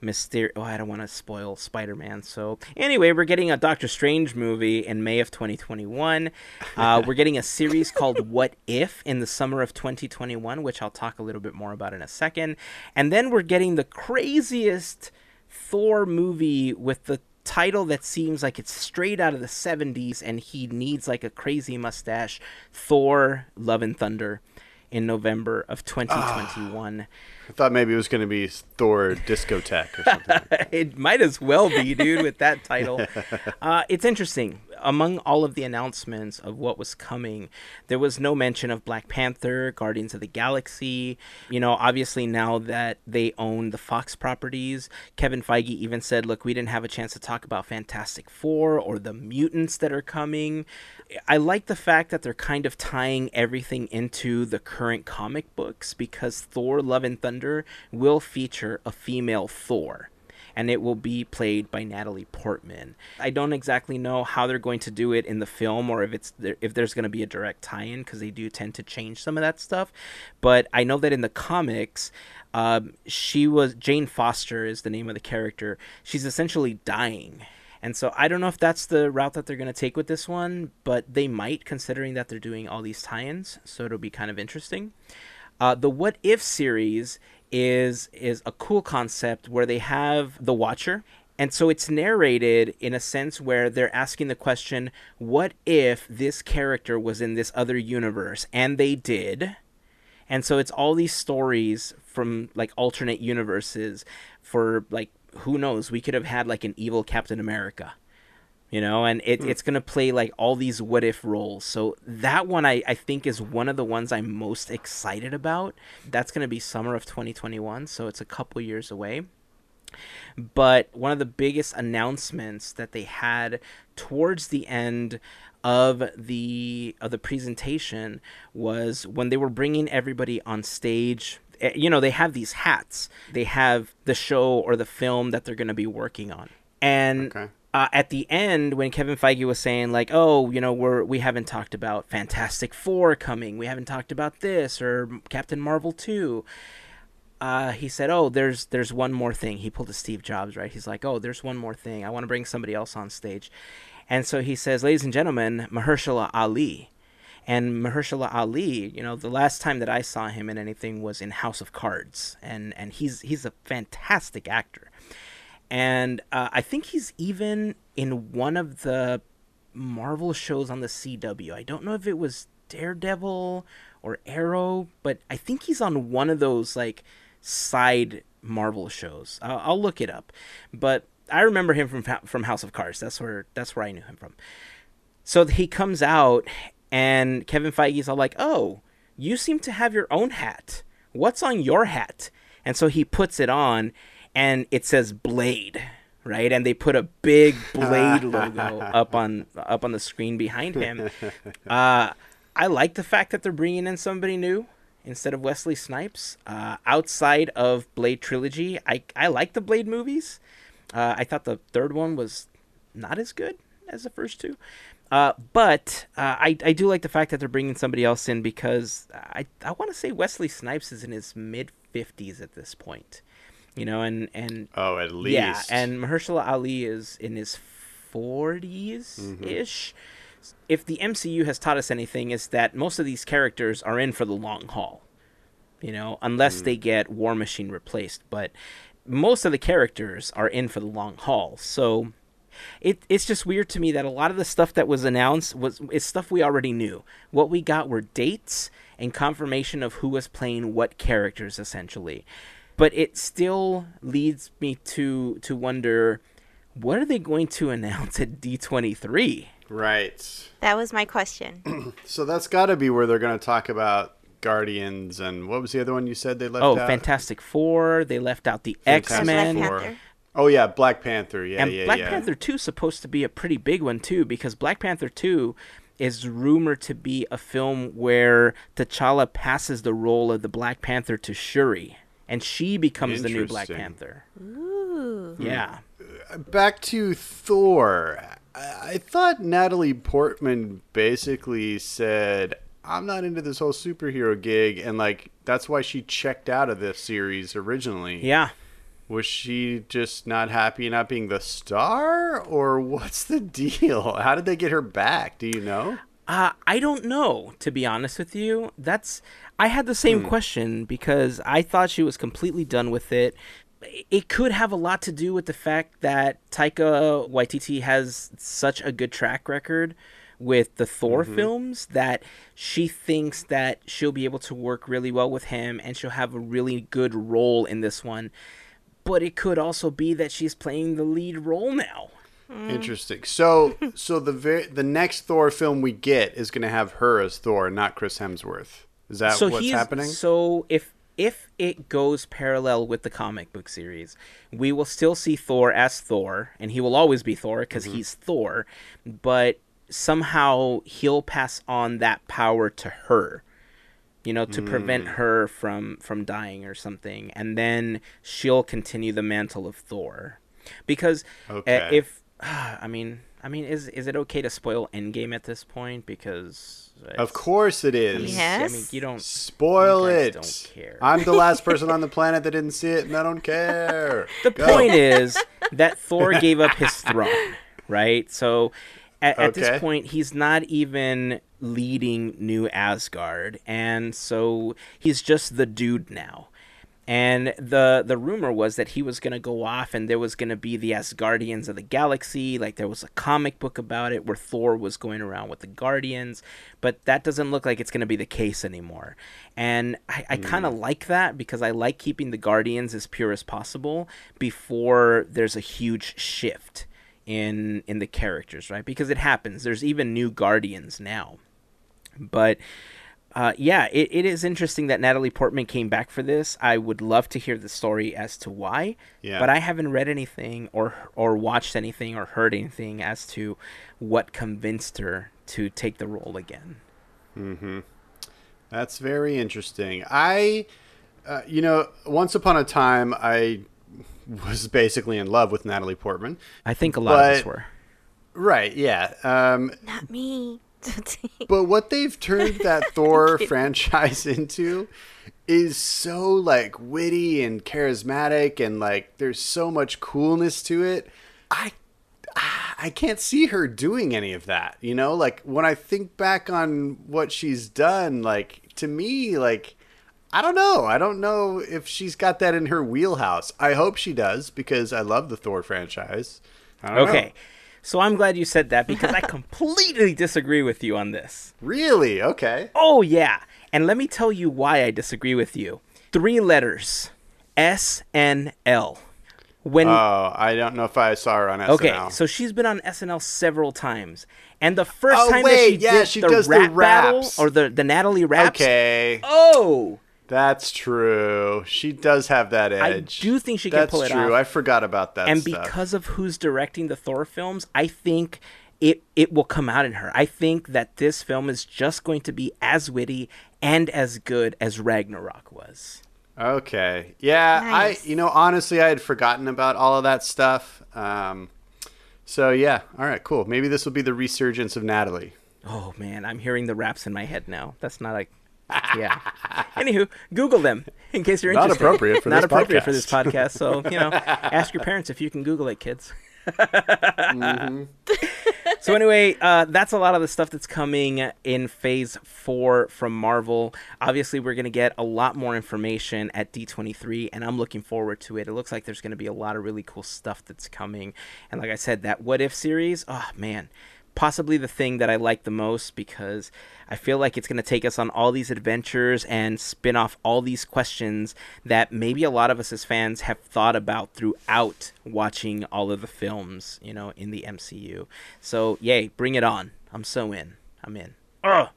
Mysterio. Oh, I don't want to spoil Spider Man. So anyway, we're getting a Doctor Strange movie in May of 2021. Uh, we're getting a series called What If in the summer of 2021, which I'll talk a little bit more about in a second. And then we're getting the craziest Thor movie with the title that seems like it's straight out of the 70s and he needs like a crazy mustache Thor Love and Thunder in November of 2021. I thought maybe it was going to be Thor Discotheque or something. it might as well be, dude, with that title. Uh, it's interesting. Among all of the announcements of what was coming, there was no mention of Black Panther, Guardians of the Galaxy. You know, obviously now that they own the Fox properties, Kevin Feige even said, look, we didn't have a chance to talk about Fantastic Four or the mutants that are coming. I like the fact that they're kind of tying everything into the current comic books because Thor Love and Thunder will feature a female Thor and it will be played by Natalie Portman. I don't exactly know how they're going to do it in the film or if it's if there's going to be a direct tie-in because they do tend to change some of that stuff. But I know that in the comics, um, she was Jane Foster is the name of the character. She's essentially dying. And so I don't know if that's the route that they're going to take with this one, but they might, considering that they're doing all these tie-ins. So it'll be kind of interesting. Uh, the What If series is is a cool concept where they have the Watcher, and so it's narrated in a sense where they're asking the question, "What if this character was in this other universe?" And they did. And so it's all these stories from like alternate universes for like who knows, we could have had like an evil Captain America you know and it, it's going to play like all these what if roles. So that one I, I think is one of the ones i'm most excited about. That's going to be summer of 2021 so it's a couple years away. But one of the biggest announcements that they had towards the end of the of the presentation was when they were bringing everybody on stage eh, you know they have these hats. They have the show or the film that they're going to be working on. And Okay. Uh, at the end when Kevin Feige was saying like, "Oh, you know, we're we haven't talked about Fantastic Four coming. We haven't talked about this or Captain Marvel 2." Uh, he said, "Oh, there's there's one more thing." He pulled a Steve Jobs, right? He's like, "Oh, there's one more thing. I want to bring somebody else on stage." And so he says, "Ladies and gentlemen, Mahershala Ali." And Mahershala Ali, you know, the last time that I saw him in anything was in House of Cards, and and he's he's a fantastic actor and uh, I think he's even in one of the Marvel shows on the CW. I don't know if it was Daredevil or Arrow, but I think he's on one of those like side Marvel shows. I'll, I'll look it up, but I remember him from from House of Cards. That's where that's where I knew him from. So he comes out, and Kevin Feige's all like, "Oh, you seem to have your own hat. What's on your hat?" And so he puts it on, and it says Blade, right? And they put a big Blade logo up on up on the screen behind him. Uh, I like the fact that they're bringing in somebody new instead of Wesley Snipes. Uh, outside of Blade trilogy, I I like the Blade movies. Uh, I thought the third one was not as good as the first two. Uh, but uh, I, I do like the fact that they're bringing somebody else in because I, I want to say Wesley Snipes is in his mid 50s at this point. You know, and, and Oh, at least. yeah, and Mahershala Ali is in his 40s ish. If the MCU has taught us anything, is that most of these characters are in for the long haul. You know, unless mm. they get War Machine replaced, but most of the characters are in for the long haul. So it it's just weird to me that a lot of the stuff that was announced was is stuff we already knew. What we got were dates and confirmation of who was playing what characters essentially. But it still leads me to to wonder what are they going to announce at D23? Right. That was my question. So that's got to be where they're going to talk about Guardians and what was the other one you said they left out. Oh, out? Fantastic Four, they left out the Fantastic X-Men. Black Four. Panther. Oh yeah, Black Panther. Yeah, and yeah, Black yeah. Panther 2 is supposed to be a pretty big one too because Black Panther 2 is rumored to be a film where T'Challa passes the role of the Black Panther to Shuri and she becomes the new Black Panther. Ooh. Yeah. Uh, back to Thor. I, I thought Natalie Portman basically said, "I'm not into this whole superhero gig," and like that's why she checked out of this series originally. Yeah. Was she just not happy not being the star, or what's the deal? How did they get her back? Do you know? Uh, I don't know, to be honest with you. That's I had the same question because I thought she was completely done with it. It could have a lot to do with the fact that Taika Waititi has such a good track record with the Thor films that she thinks that she'll be able to work really well with him and she'll have a really good role in this one. But it could also be that she's playing the lead role now. Interesting. So, so the the next Thor film we get is going to have her as Thor, not Chris Hemsworth. Is that so what's happening? So if if it goes parallel with the comic book series, we will still see Thor as Thor, and he will always be Thor because Mm-hmm. he's Thor. But somehow he'll pass on that power to her, you know, to prevent Mm. her from from dying or something, and then she'll continue the mantle of Thor. Because uh, Okay. if I mean, I mean, is is it okay to spoil Endgame at this point? Because Of course it is. Yes. I mean, you don't Spoil You guys it. don't care. I'm the last person on the planet that didn't see it, and I don't care. The Go. point is that Thor gave up his throne, right? So at, at Okay. this point, he's not even leading New Asgard, and so he's just the dude now. And the the rumor was that he was going to go off, and there was going to be the Asgardians of the galaxy. Like there was a comic book about it where Thor was going around with the Guardians, but that doesn't look like it's going to be the case anymore. And I, I hmm. kind of like that because I like keeping the Guardians as pure as possible before there's a huge shift in in the characters, right? Because it happens. There's even new Guardians now, but uh, yeah, it, it is interesting that Natalie Portman came back for this. I would love to hear the story as to why, Yeah. but I haven't read anything or or watched anything or heard anything as to what convinced her to take the role again. Hmm. That's very interesting. I, uh, you know, once upon a time, I was basically in love with Natalie Portman. I think a lot of us were. Right, yeah. Um, Not me. but what they've turned that Thor franchise into is so like witty and charismatic and like there's so much coolness to it. I I can't see her doing any of that, you know? Like when I think back on what she's done, like to me like I don't know. I don't know if she's got that in her wheelhouse. I hope she does because I love the Thor franchise. I don't know. Okay. So I'm glad you said that because I completely disagree with you on this. Really? Okay. Oh, yeah. And let me tell you why I disagree with you. Three letters S N L. When Oh, I don't know if I saw her on SNL. Okay, so she's been on SNL several times, and the first Oh, time wait, that she yeah, did she the does the rap battle raps. or the the Natalie raps. Okay, Oh, that's true. She does have that edge. I do think she can that's pull it true. off. That's true. I forgot about that. and stuff. because of who's directing the Thor films, I think it it will come out in her. I think that this film is just going to be as witty and as good as Ragnarok was. okay, yeah, Nice. I you know honestly I had forgotten about all of that stuff. Um, so yeah, all right, cool. Maybe this will be the resurgence of Natalie. Oh man, I'm hearing the raps in my head now. That's not like yeah. Anywho, Google them in case you're Not interested. appropriate for Not this appropriate for podcast. this podcast. So you know, ask your parents if you can Google it, kids. So anyway, uh, that's a lot of the stuff that's coming in Phase Four from Marvel. Obviously, we're gonna get a lot more information at D23, and I'm looking forward to it. It looks like there's gonna be a lot of really cool stuff that's coming. And like I said, that What If series, oh man, possibly the thing that I like the most because I feel like it's going to take us on all these adventures and spin off all these questions that maybe a lot of us as fans have thought about throughout watching all of the films, you know, in the MCU. So, yay, bring it on. I'm so in. I'm in. Ugh.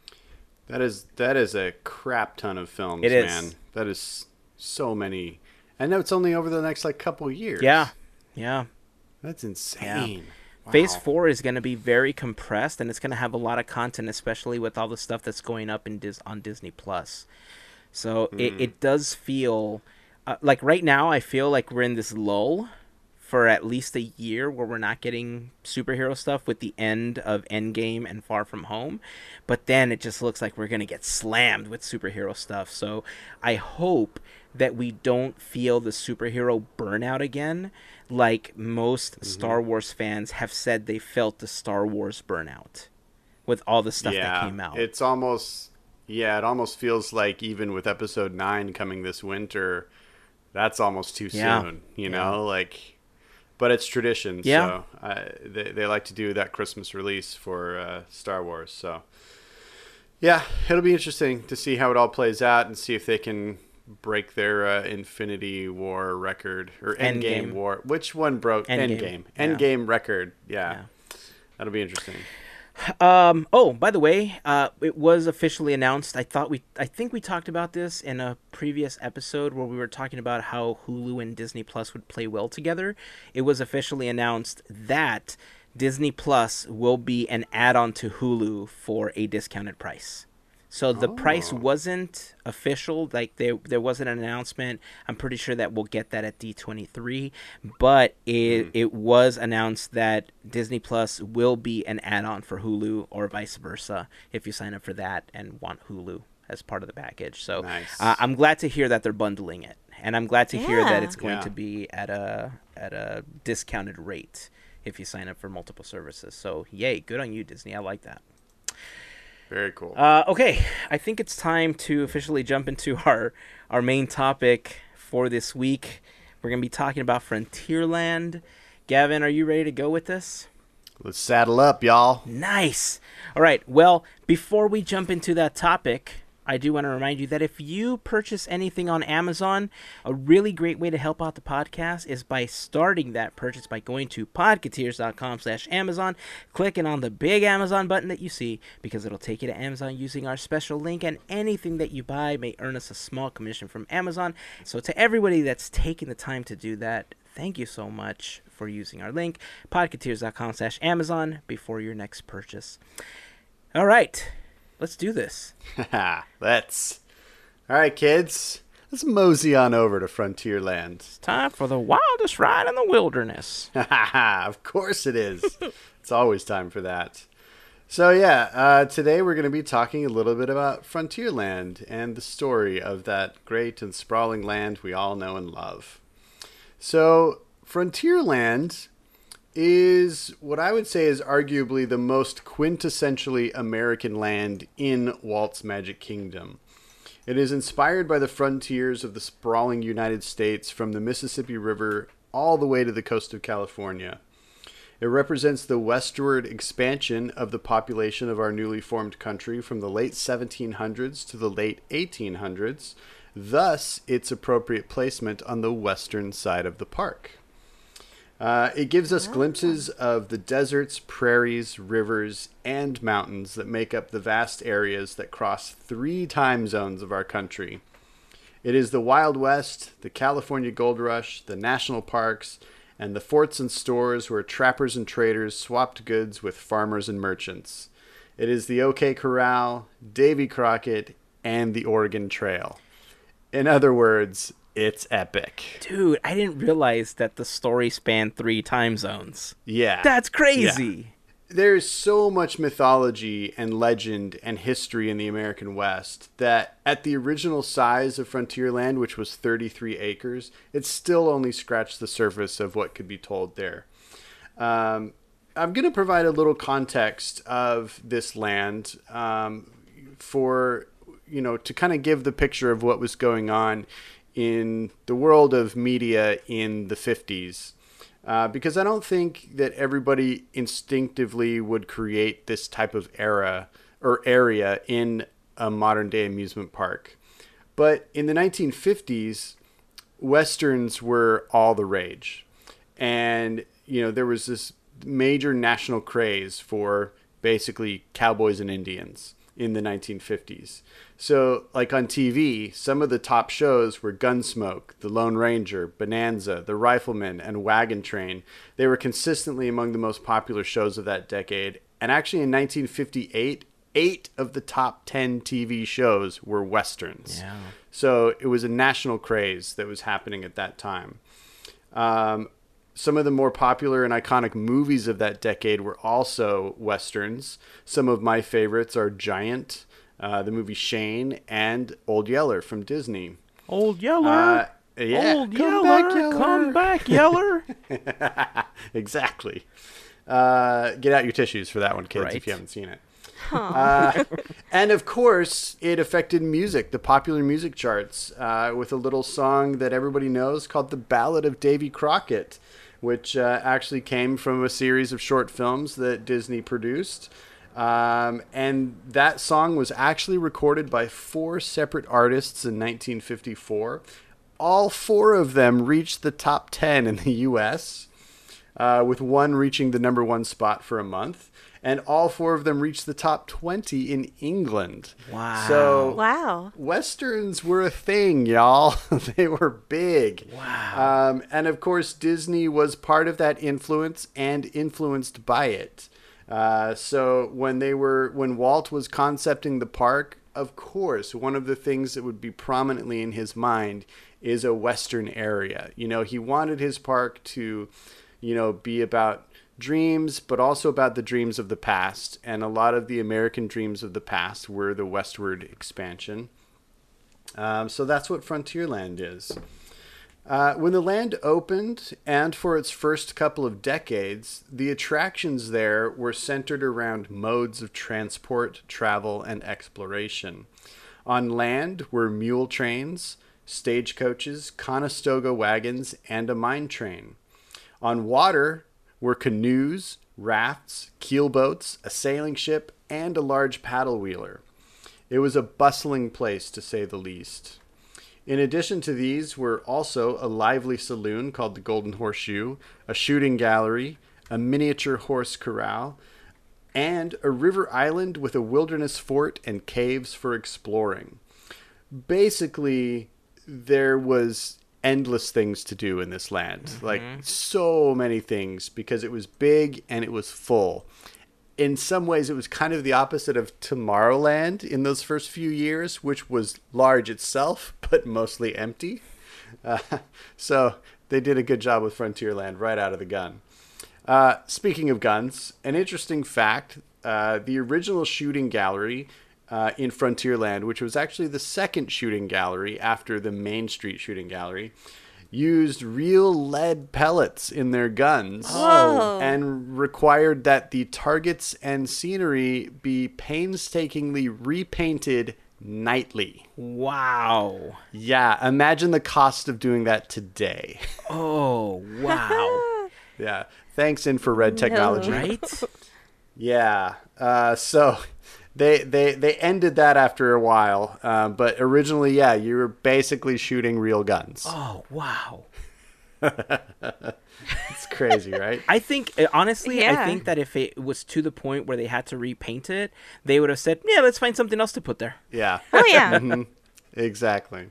That is that is a crap ton of films, It is. man. That is so many. And know it's only over the next like couple years. Yeah. Yeah. that's insane. Phase Wow. four is going to be very compressed, and it's going to have a lot of content, especially with all the stuff that's going up in Dis- on Disney Plus. So it, it does feel uh, like right now. I feel like we're in this lull for at least a year where we're not getting superhero stuff with the end of Endgame and Far From Home, but then it just looks like we're going to get slammed with superhero stuff. So I hope that we don't feel the superhero burnout again like most Star Wars fans have said they felt the Star Wars burnout with all the stuff that came out. It's almost yeah, it almost feels like even with episode nine coming this winter, that's almost too Yeah. soon. You know, like, but it's tradition. Yeah. So uh, they they like to do that Christmas release for uh, Star Wars. So yeah, it'll be interesting to see how it all plays out and see if they can break their uh, Infinity War record or Endgame, Endgame. War. Which one broke Endgame. Endgame? Yeah. Endgame record. Yeah. Yeah. That'll be interesting. Um. Oh, by the way, uh, it was officially announced. I thought we, I think we talked about this in a previous episode where we were talking about how Hulu and Disney Plus would play well together. It was officially announced that Disney Plus will be an add-on to Hulu for a discounted price. So the price Oh. wasn't official, like there there wasn't an announcement. I'm pretty sure that we'll get that at D23, but it it was announced that Disney Plus will be an add-on for Hulu or vice versa if you sign up for that and want Hulu as part of the package. So Nice. uh, I'm glad to hear that they're bundling it, and I'm glad to hear that it's going Yeah. to be at a at a discounted rate if you sign up for multiple services. So yay, good on you, Disney. I like that. Very cool. Uh, okay, I think it's time to officially jump into our our main topic for this week. We're gonna be talking about Frontierland. Gavin, are you ready to go with this? Let's saddle up, y'all. Nice. All right. Well, before we jump into that topic, I do want to remind you that if you purchase anything on Amazon, a really great way to help out the podcast is by starting that purchase by going to podcateers.com slash Amazon, clicking on the big Amazon button that you see, because it'll take you to Amazon using our special link, and anything that you buy may earn us a small commission from Amazon. So to everybody that's taking the time to do that, thank you so much for using our link, podcateers.com slash Amazon, before your next purchase. All right, let's do this. Let's. All right, kids. Let's mosey on over to Frontierland. It's time for the wildest ride in the wilderness. of course it is. it's always time for that. So, yeah, uh, today we're going to be talking a little bit about Frontierland and the story of that great and sprawling land we all know and love. So, Frontierland is what I would say is arguably the most quintessentially American land in Walt's Magic Kingdom. It is inspired by the frontiers of the sprawling United States from the Mississippi River all the way to the coast of California. It represents the westward expansion of the population of our newly formed country from the late 1700s to the late 1800s, thus, its appropriate placement on the western side of the park. Uh, it gives us glimpses of the deserts, prairies, rivers, and mountains that make up the vast areas that cross three time zones of our country. It is the Wild West, the California Gold Rush, the national parks, and the forts and stores where trappers and traders swapped goods with farmers and merchants. It is the OK Corral, Davy Crockett, and the Oregon Trail. In other words, it's epic. Dude, I didn't realize that the story spanned three time zones. Yeah. That's crazy. there's so much mythology and legend and history in the American West that at the original size of Frontierland, which was 33 acres, it still only scratched the surface of what could be told there. Um, I'm going to provide a little context of this land um, for, you know, to kind of give the picture of what was going on in the world of media in the 50s. Uh, because I don't think that everybody instinctively would create this type of era or area in a modern day amusement park. But in the 1950s, westerns were all the rage, and you know there was this major national craze for basically cowboys and Indians in the 1950s. So, like on TV, some of the top shows were Gunsmoke, The Lone Ranger, Bonanza, The Rifleman, and Wagon Train. They were consistently among the most popular shows of that decade. And actually, in 1958, eight of the top 10 TV shows were westerns. Yeah. So, it was a national craze that was happening at that time. Um, some of the more popular and iconic movies of that decade were also westerns. Some of my favorites are Giant, uh, the movie Shane, and Old Yeller from Disney. Old Yeller. Uh, yeah, Old come Yeller. back, Yeller. Come back, Yeller. exactly. Uh, get out your tissues for that one, kids, Right. if you haven't seen it. Uh, and of course, it affected music, the popular music charts, uh, with a little song that everybody knows called "The Ballad of Davy Crockett," which uh, actually came from a series of short films that Disney produced. Um, and that song was actually recorded by four separate artists in 1954. All four of them reached the top 10 in the US, uh, with one reaching the number one spot for a month. And all four of them reached the top 20 in England. Wow. So Wow. Westerns were a thing, y'all. they were big. Wow. Um, and of course, Disney was part of that influence and influenced by it. Uh, so when they were, when Walt was concepting the park, of course, one of the things that would be prominently in his mind is a Western area. You know, he wanted his park to, you know, be about dreams, but also about the dreams of the past. And a lot of the American dreams of the past were the westward expansion. Um, so that's what Frontierland is. Uh, when the land opened, and for its first couple of decades, the attractions there were centered around modes of transport, travel, and exploration. On land were mule trains, stagecoaches, Conestoga wagons, and a mine train. On water were canoes, rafts, keelboats, a sailing ship, and a large paddle wheeler. It was a bustling place, to say the least. In addition to these were also a lively saloon called the Golden Horseshoe, a shooting gallery, a miniature horse corral, and a river island with a wilderness fort and caves for exploring. Basically, there was endless things to do in this land. Like so many things because it was big and it was full. In some ways, it was kind of the opposite of Tomorrowland in those first few years, which was large itself, but mostly empty. Uh, so they did a good job with Frontierland right out of the gun. Uh, speaking of guns, an interesting fact uh, the original shooting gallery uh, in Frontierland, which was actually the second shooting gallery after the Main Street shooting gallery, used real lead pellets in their guns Whoa. and required that the targets and scenery be painstakingly repainted nightly. Wow. Yeah, imagine the cost of doing that today. Oh, wow. yeah, thanks infrared technology. right? Yeah. Uh, so they they they ended that after a while, uh, but originally, yeah, you were basically shooting real guns. Oh, wow. It's crazy, right? I think uh, honestly, I think that if it was to the point where they had to repaint it, they would have said, "Yeah, let's find something else to put there." Yeah. Oh yeah. Mm-hmm. Exactly.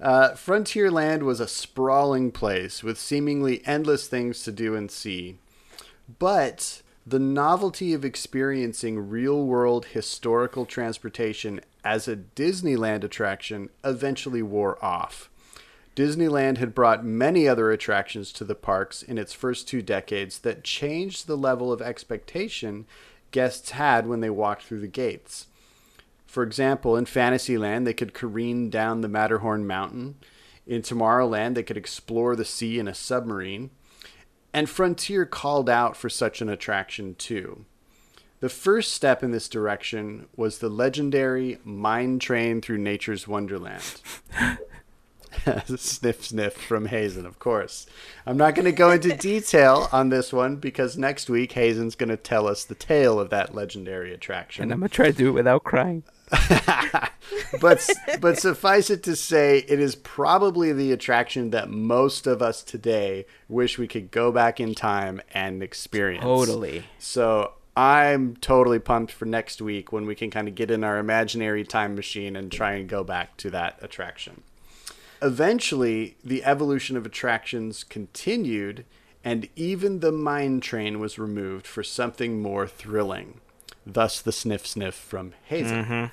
Uh, Frontierland was a sprawling place with seemingly endless things to do and see. But the novelty of experiencing real world historical transportation as a Disneyland attraction eventually wore off. Disneyland had brought many other attractions to the parks in its first two decades that changed the level of expectation guests had when they walked through the gates. For example, in Fantasyland, they could careen down the Matterhorn Mountain. In Tomorrowland, they could explore the sea in a submarine. And Frontier called out for such an attraction too. The first step in this direction was the legendary Mine Train through Nature's Wonderland. sniff, sniff from Hazen, of course. I'm not going to go into detail on this one because next week Hazen's going to tell us the tale of that legendary attraction And I'm gonna try to do it without crying. but but suffice it to say, it is probably the attraction that most of us today wish we could go back in time and experience. Totally. So I'm totally pumped for next week when we can kind of get in our imaginary time machine and try and go back to that attraction. Eventually, the evolution of attractions continued, and even the mine train was removed for something more thrilling. Thus, the sniff sniff from Hazen. Mm-hmm.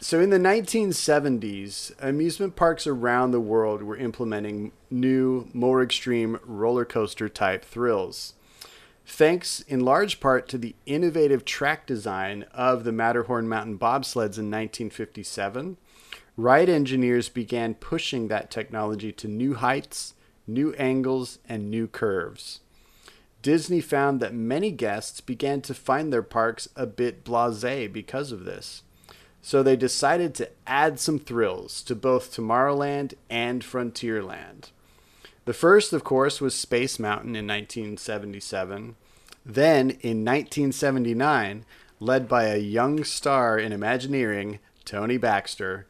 So in the 1970s, amusement parks around the world were implementing new, more extreme roller coaster type thrills. Thanks in large part to the innovative track design of the Matterhorn mountain bobsleds in 1957, ride engineers began pushing that technology to new heights, new angles, and new curves. Disney found that many guests began to find their parks a bit blase because of this. So they decided to add some thrills to both Tomorrowland and Frontierland. The first, of course, was Space Mountain in 1977. Then, in 1979, led by a young star in Imagineering, Tony Baxter,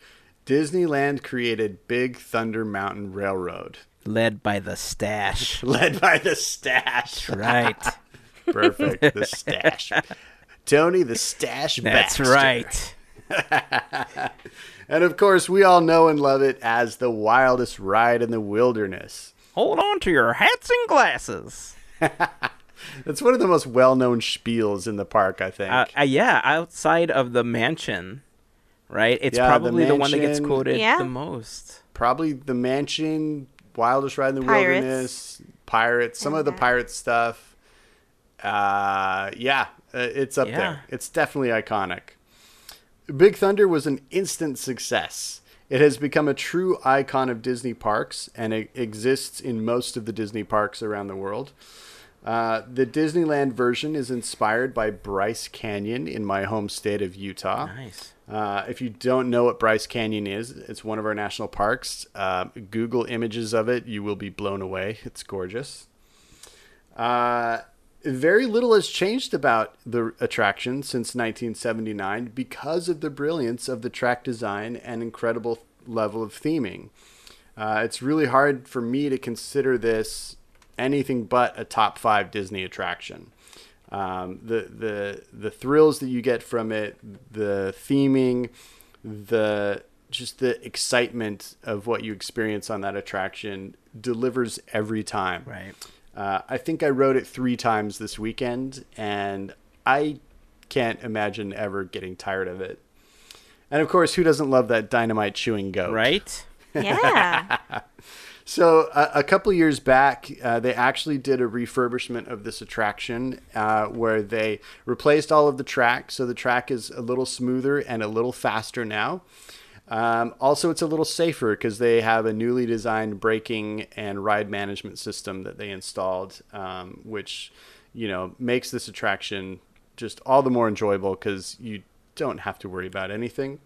Disneyland created Big Thunder Mountain Railroad. Led by the stash. Led by the stash. right. Perfect. The stash. Tony the Stash That's Baxter. right. And of course, we all know and love it as the wildest ride in the wilderness. Hold on to your hats and glasses. That's one of the most well known spiels in the park, I think. Uh, uh, yeah, outside of the mansion, right? It's Yeah, the probably the, one that gets quoted Yeah. the most. Probably the mansion, wildest ride in the Pirates. wilderness, pirates, some of the pirate stuff. Uh, yeah, uh, it's up Yeah. there. It's definitely iconic. Big Thunder was an instant success. It has become a true icon of Disney parks and it exists in most of the Disney parks around the world. Uh, the Disneyland version is inspired by Bryce Canyon in my home state of Utah. Nice. Uh, if you don't know what Bryce Canyon is, it's one of our national parks. Uh, Google images of it, you will be blown away. It's gorgeous. Uh, very little has changed about the attraction since 1979 because of the brilliance of the track design and incredible level of theming. Uh, it's really hard for me to consider this anything but a top five Disney attraction. Um, the the the thrills that you get from it, the theming, the just the excitement of what you experience on that attraction delivers every time. Right. Uh, I think I rode it three times this weekend, and I can't imagine ever getting tired of it. And of course, who doesn't love that dynamite chewing goat? Right. Yeah. So uh, a couple years back, uh, they actually did a refurbishment of this attraction uh, where they replaced all of the track, so the track is a little smoother and a little faster now. Um, also, it's a little safer because they have a newly designed braking and ride management system that they installed, um, which you know makes this attraction just all the more enjoyable because you don't have to worry about anything.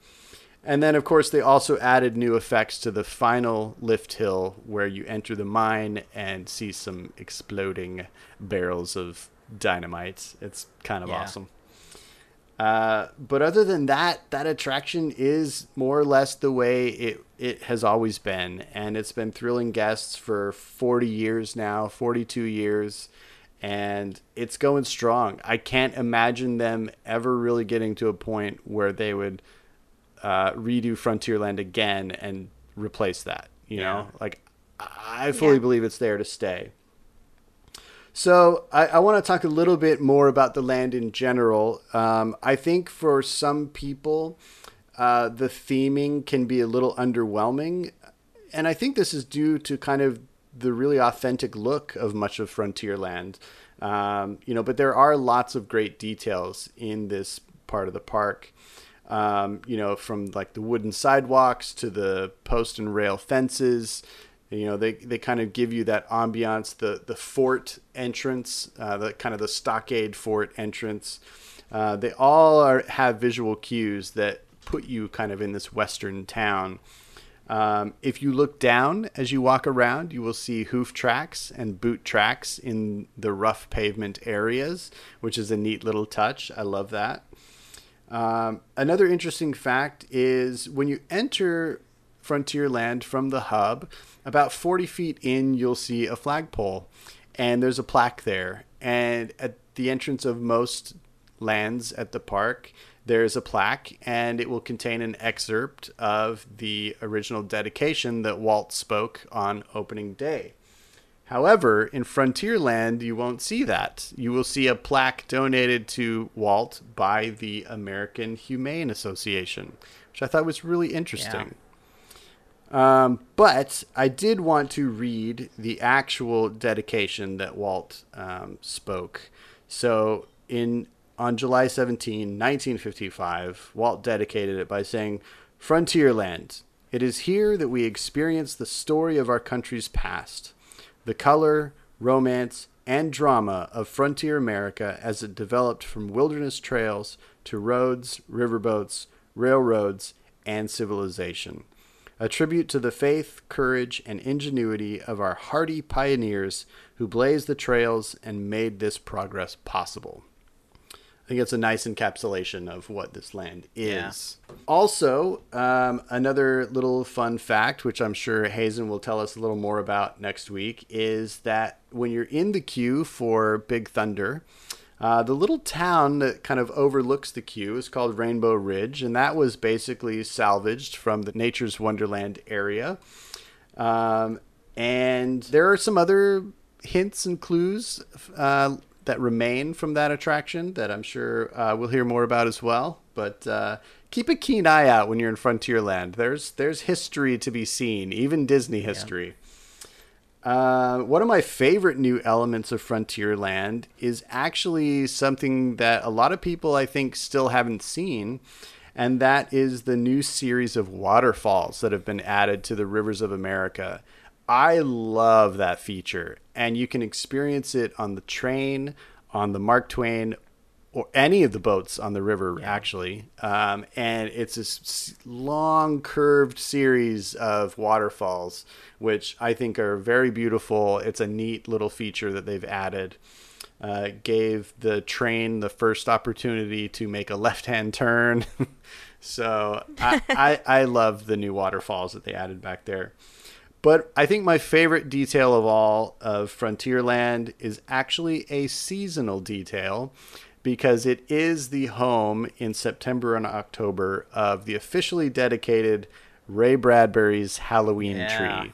And then, of course, they also added new effects to the final lift hill where you enter the mine and see some exploding barrels of dynamite. It's kind of Yeah. awesome. Uh, but other than that, that attraction is more or less the way it, it has always been. And it's been thrilling guests for 40 years now, 42 years. And it's going strong. I can't imagine them ever really getting to a point where they would uh, redo Frontierland again and replace that. You Yeah. know, like I fully Yeah. believe it's there to stay. So I, I want to talk a little bit more about the land in general. Um, I think for some people, uh, the theming can be a little underwhelming, and I think this is due to kind of the really authentic look of much of Frontierland. Um, you know, but there are lots of great details in this part of the park. Um, you know, from like the wooden sidewalks to the post and rail fences. You know, they, they kind of give you that ambiance, the the fort entrance, uh, the kind of the stockade fort entrance. Uh, they all are have visual cues that put you kind of in this western town. Um, if you look down as you walk around, you will see hoof tracks and boot tracks in the rough pavement areas, which is a neat little touch. I love that. Um, another interesting fact is when you enter Frontierland from the hub, about 40 feet in, you'll see a flagpole, and there's a plaque there. And at the entrance of most lands at the park, there's a plaque, and it will contain an excerpt of the original dedication that Walt spoke on opening day. However, in Frontierland, you won't see that. You will see a plaque donated to Walt by the American Humane Association, which I thought was really interesting. Um, but I did want to read the actual dedication that Walt um, spoke. So, in on July 17, 1955, Walt dedicated it by saying, Frontierland, it is here that we experience the story of our country's past, the color, romance, and drama of frontier America as it developed from wilderness trails to roads, riverboats, railroads, and civilization. A tribute to the faith, courage, and ingenuity of our hardy pioneers who blazed the trails and made this progress possible. I think it's a nice encapsulation of what this land is. Also, um, another little fun fact, which I'm sure Hazen will tell us a little more about next week, is that when you're in the queue for Big Thunder, uh, the little town that kind of overlooks the queue is called Rainbow Ridge, and that was basically salvaged from the Nature's Wonderland area. Um, and there are some other hints and clues uh, that remain from that attraction that I'm sure uh, we'll hear more about as well. But uh, keep a keen eye out when you're in Frontierland. There's there's history to be seen, even Disney history. Uh, one of my favorite new elements of Frontierland is actually something that a lot of people I think still haven't seen, and that is the new series of waterfalls that have been added to the Rivers of America. I love that feature, and you can experience it on the train, on the Mark Twain, or any of the boats on the river, actually. Um, and it's this long, curved series of waterfalls, which I think are very beautiful. It's a neat little feature that they've added. uh, gave the train the first opportunity to make a left-hand turn. so I, I I love the new waterfalls that they added back there. But I think my favorite detail of all of Frontierland is actually a seasonal detail because it is the home in September and October of the officially dedicated Ray Bradbury's Halloween Yeah. tree.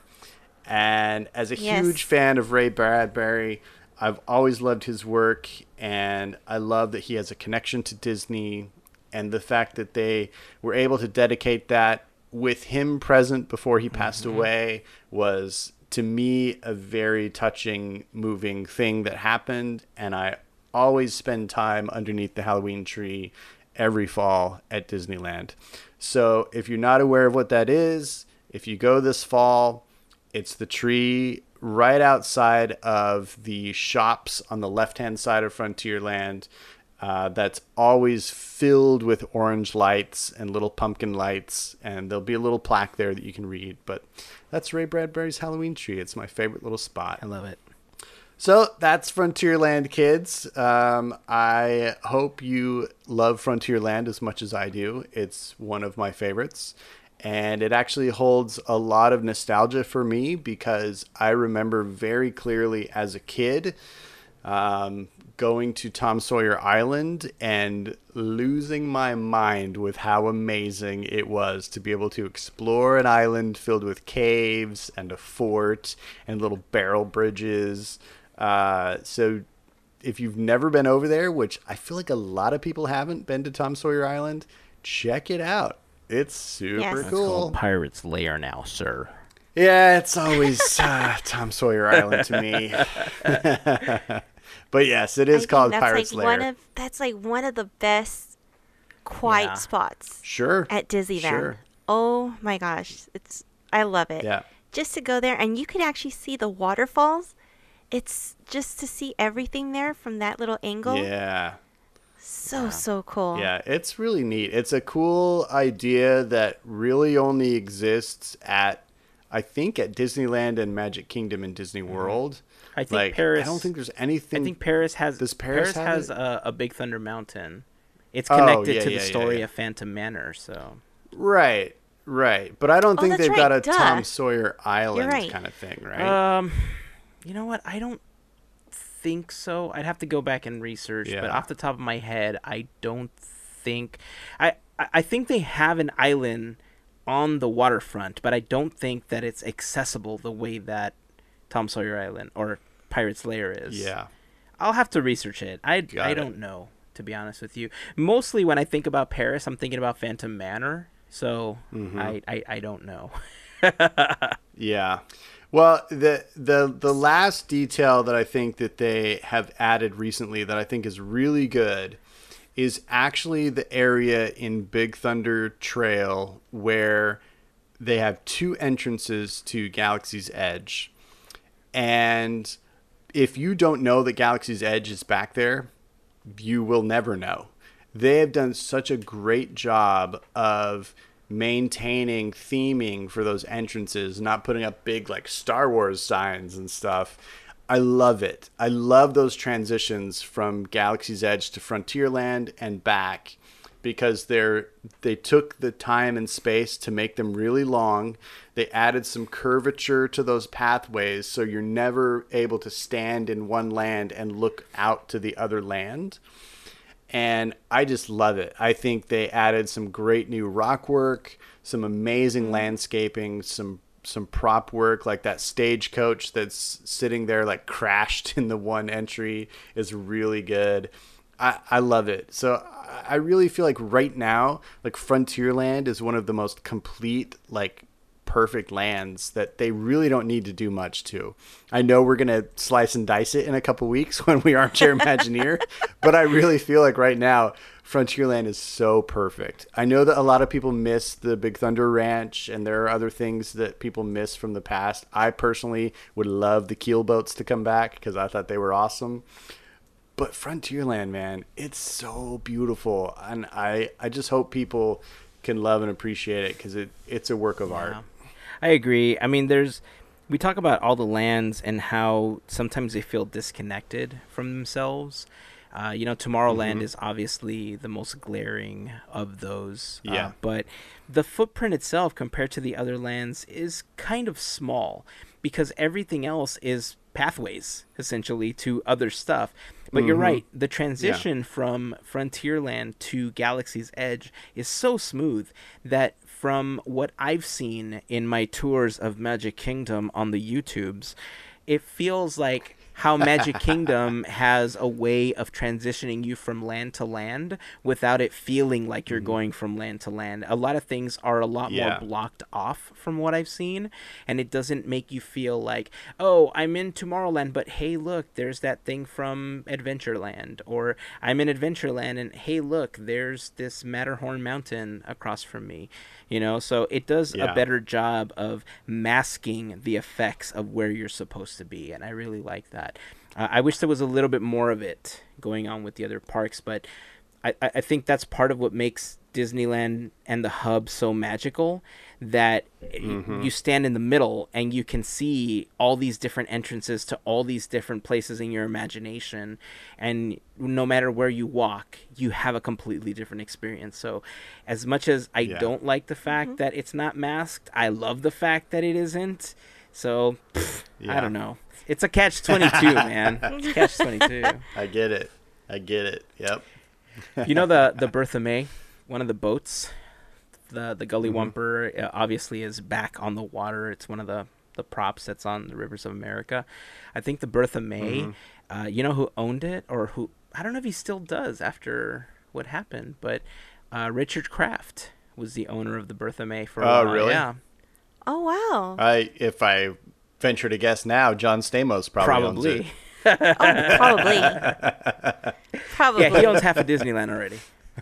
And as a Yes. huge fan of Ray Bradbury, I've always loved his work and I love that he has a connection to Disney and the fact that they were able to dedicate that with him present before he passed mm-hmm. away was to me a very touching moving thing that happened and I always spend time underneath the Halloween tree every fall at Disneyland. So if you're not aware of what that is, if you go this fall, it's the tree right outside of the shops on the left hand side of Frontierland. Uh, that's always filled with orange lights and little pumpkin lights, and there'll be a little plaque there that you can read. But that's Ray Bradbury's Halloween tree. It's my favorite little spot. I love it. So that's Frontierland, kids. Um, I hope you love Frontierland as much as I do. It's one of my favorites. And it actually holds a lot of nostalgia for me because I remember very clearly as a kid um, going to Tom Sawyer Island and losing my mind with how amazing it was to be able to explore an island filled with caves and a fort and little barrel bridges. Uh, so if you've never been over there, which I feel like a lot of people haven't been to Tom Sawyer Island, check it out. It's super Yes. That's cool. called Pirate's Lair now, sir. Yeah, it's always uh, Tom Sawyer Island to me. but yes, it is I called that's Pirates like Lair. one of that's like one of the best quiet Yeah. spots sure. at Disneyland. Sure. Oh my gosh, it's I love it. Yeah. Just to go there and you can actually see the waterfalls. It's just to see everything there from that little angle. Yeah. So so cool. Yeah, it's really neat. It's a cool idea that really only exists at I think at Disneyland and Magic Kingdom and Disney World. Mm-hmm. I think like, Paris- I don't think there's anything I think Paris has. Does Paris have has a, a Big Thunder Mountain. It's Oh, connected yeah, to yeah, the yeah, story yeah. of Phantom Manor, so Right. Right. But I don't Oh, think they've got a duh. Tom Sawyer Island right. kind of thing, right? Um, you know what? I don't think so. I'd have to go back and research, but off the top of my head, I don't think. I I I think they have an island on the waterfront, but I don't think that it's accessible the way that Tom Sawyer Island or Pirate's Lair is. yeah. I'll have to research it. I Got I it. don't know to be honest with you. Mostly when I think about Paris, I'm thinking about Phantom Manor. So Mm-hmm. I, I I don't know. Yeah. Well, the the the last detail that I think that they have added recently that I think is really good is actually the area in Big Thunder Trail where they have two entrances to Galaxy's Edge. And if you don't know that Galaxy's Edge is back there, you will never know. They have done such a great job of maintaining theming for those entrances, not putting up big like Star Wars signs and stuff. I love it. I love those transitions from Galaxy's Edge to Frontierland and back because they're they took the time and space to make them really long. They added some curvature to those pathways so you're never able to stand in one land and look out to the other land. And I just love it. I think they added some great new rock work, some amazing mm. landscaping, some some prop work like that stagecoach that's sitting there like crashed in the one entry is really good. I, I love it. So I- really feel like right now, like Frontierland is one of the most complete, like perfect lands that they really don't need to do much to. I know we're gonna slice and dice it in a couple weeks when we armchair Imagineer, but I really feel like right now Frontierland is so perfect. I know that a lot of people miss the Big Thunder Ranch, and there are other things that people miss from the past. I personally would love the keel boats to come back because I thought they were awesome. But Frontierland, man, it's so beautiful, and I I just hope people can love and appreciate it because it it's a work of art. I agree. I mean, there's we talk about all the lands and how sometimes they feel disconnected from themselves. Uh, you know, Tomorrowland Mhm. is obviously the most glaring of those. uh, Yeah. but the footprint itself, compared to the other lands, is kind of small because everything else is pathways, essentially, to other stuff. But you're Mhm. right. The transition from Frontierland to Galaxy's Edge is so smooth that from what I've seen in my tours of Magic Kingdom on the YouTubes, it feels like how Magic Kingdom has a way of transitioning you from land to land without it feeling like you're mm-hmm. going from land to land. A lot of things are a lot Yeah. more blocked off from what I've seen, and it doesn't make you feel like, oh, I'm in Tomorrowland, but hey, look, there's that thing from Adventureland, or I'm in Adventureland, and hey, look, there's this Matterhorn Mountain across from me. You know, so it does a better job of masking the effects of where you're supposed to be, and I really like that. Uh, I wish there was a little bit more of it going on with the other parks, but I, I I think that's part of what makes Disneyland and the hub so magical that Mm-hmm. you stand in the middle and you can see all these different entrances to all these different places in your imagination and no matter where you walk you have a completely different experience so as much as i Yeah. don't like the fact that it's not masked i love the fact that it isn't so pff, i don't know it's a catch 22 man it's catch 22 I get it. I get it. Yep. you know the the Bertha Mae, one of the boats, the the Gully Mm-hmm. Wumper, uh, obviously is back on the water. It's one of the the props that's on the rivers of America. I think the Bertha Mae, Mm-hmm. uh, you know who owned it or who I don't know if he still does after what happened, but uh, Richard Kraft was the owner of the Bertha Mae for a while. Oh, while. really? Yeah, Oh wow. I if I venture to guess now, John Stamos probably, owns it. probably. Oh, probably. Probably. Yeah, he owns half of Disneyland already.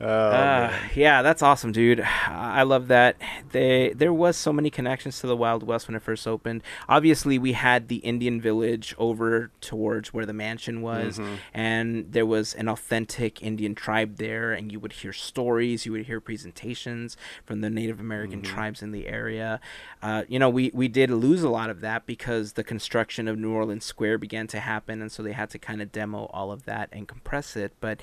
Oh, Uh, yeah, that's awesome, dude. I love that. They there was so many connections to the Wild West when it first opened. Obviously, we had the Indian village over towards where the mansion was, and there was an authentic Indian tribe there, and you would hear stories, you would hear presentations from the Native American tribes in the area. Uh, you know, we we did lose a lot of that because the construction of New Orleans Square began to happen, and so they had to kind of demo all of that and compress it, but.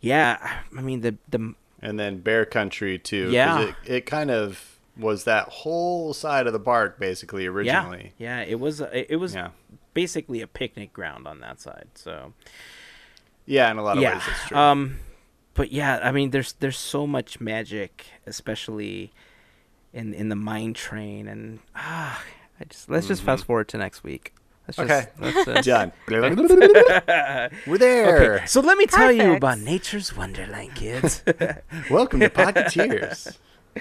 Yeah, I mean the the and then Bear Country too. Yeah. it, it kind of was that whole side of the park basically originally. yeah, yeah, it was it was Yeah. basically a picnic ground on that side. So Yeah, in a lot of yeah, ways that's true. um, but yeah, I mean there's there's so much magic, especially in in the mine train, and ah, I just let's just fast forward to next week. Let's Mm-hmm. Okay. just, let's, uh, Done. We're there. Okay, so let me tell you about Nature's Wonderland, kids. Welcome to Pocketeers.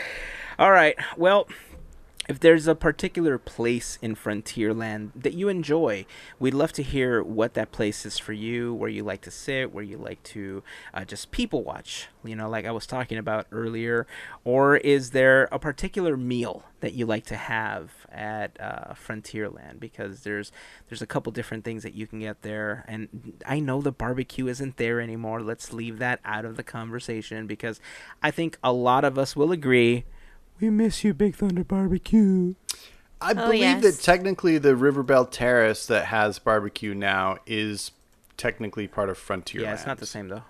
All right. Well, if there's a particular place in Frontierland that you enjoy, we'd love to hear what that place is for you, where you like to sit, where you like to uh, just people watch, you know, like I was talking about earlier. Or is there a particular meal that you like to have at uh, Frontierland? Because there's there's a couple different things that you can get there, and I know the barbecue isn't there anymore. Let's leave that out of the conversation because I think a lot of us will agree. We miss you, Big Thunder Barbecue. I Oh, believe yes. that technically the River Belle Terrace that has barbecue now is technically part of Frontierland. Yeah, it's not the same though.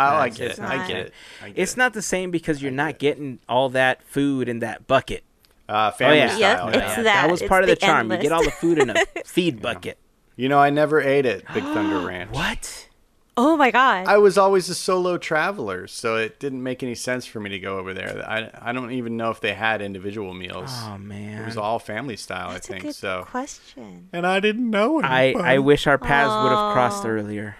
Oh, I get it. not I get it. I get It's it. not the same because you're not get getting all that food in that bucket. Uh, family yeah. style. Yep, yeah. it's that. that. was It's part of the, the charm. You get all the food in a feed bucket. You know, I never ate at Big Thunder Ranch. What? Oh my god. I was always a solo traveler, so it didn't make any sense for me to go over there. I, I don't even know if they had individual meals. Oh man. it was all family style, That's I a think. good So, question. and I didn't know. I anybody. I wish our paths would have crossed earlier.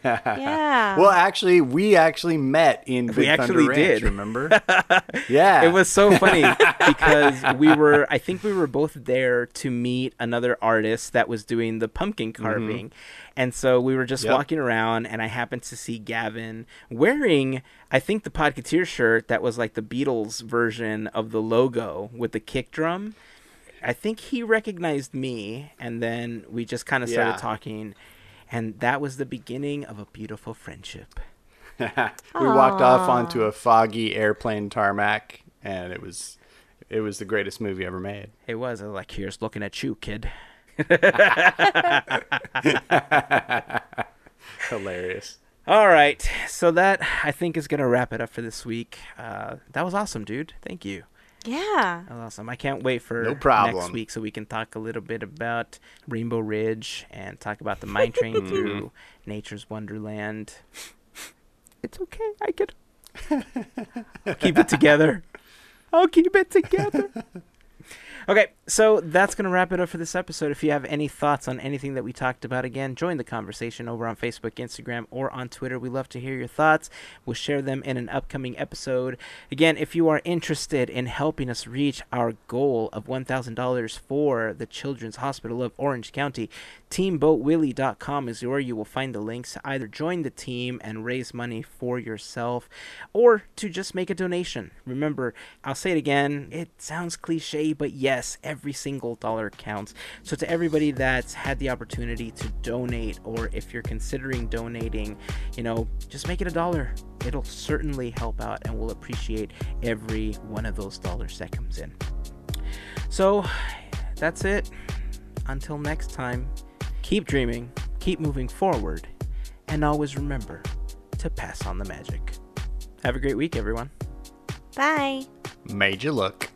Yeah. Well, actually, we actually met in Big We Thunder actually Ranch. did. Remember? yeah. It was so funny because we were I think we were both there to meet another artist that was doing the pumpkin mm-hmm. carving. And so we were just Yep. walking around and I happened to see Gavin wearing I think the Podcateer shirt that was like the Beatles version of the logo with the kick drum. I think he recognized me and then we just kind of started Yeah. talking and that was the beginning of a beautiful friendship. we walked off onto a foggy airplane tarmac, and it was it was the greatest movie ever made. It was I was like, here's looking at you, kid. Hilarious. All right, so that I think is gonna wrap it up for this week. Uh, that was awesome, dude. Thank you. Yeah. That was awesome. I can't wait for No next week so we can talk a little bit about Rainbow Ridge and talk about the mine train through mm-hmm. nature's wonderland. It's okay. I can keep it together. I'll keep it together. Okay, so that's going to wrap it up for this episode. If you have any thoughts on anything that we talked about, again, join the conversation over on Facebook, Instagram, or on Twitter. We love to hear your thoughts. We'll share them in an upcoming episode. Again, if you are interested in helping us reach our goal of $1,000 for the Children's Hospital of Orange County, teamboatwillie.com is where you will find the links to either join the team and raise money for yourself or to just make a donation. Remember, I'll say it again, it sounds cliche, but yes, single dollar counts. So, to everybody that's had the opportunity to donate, or if you're considering donating, you know, just make it a dollar. It'll certainly help out, and we'll appreciate every one of those dollars that comes in. So, that's it. Until next time, keep dreaming, keep moving forward, and always remember to pass on the magic. Have a great week, everyone. Bye. Major you look.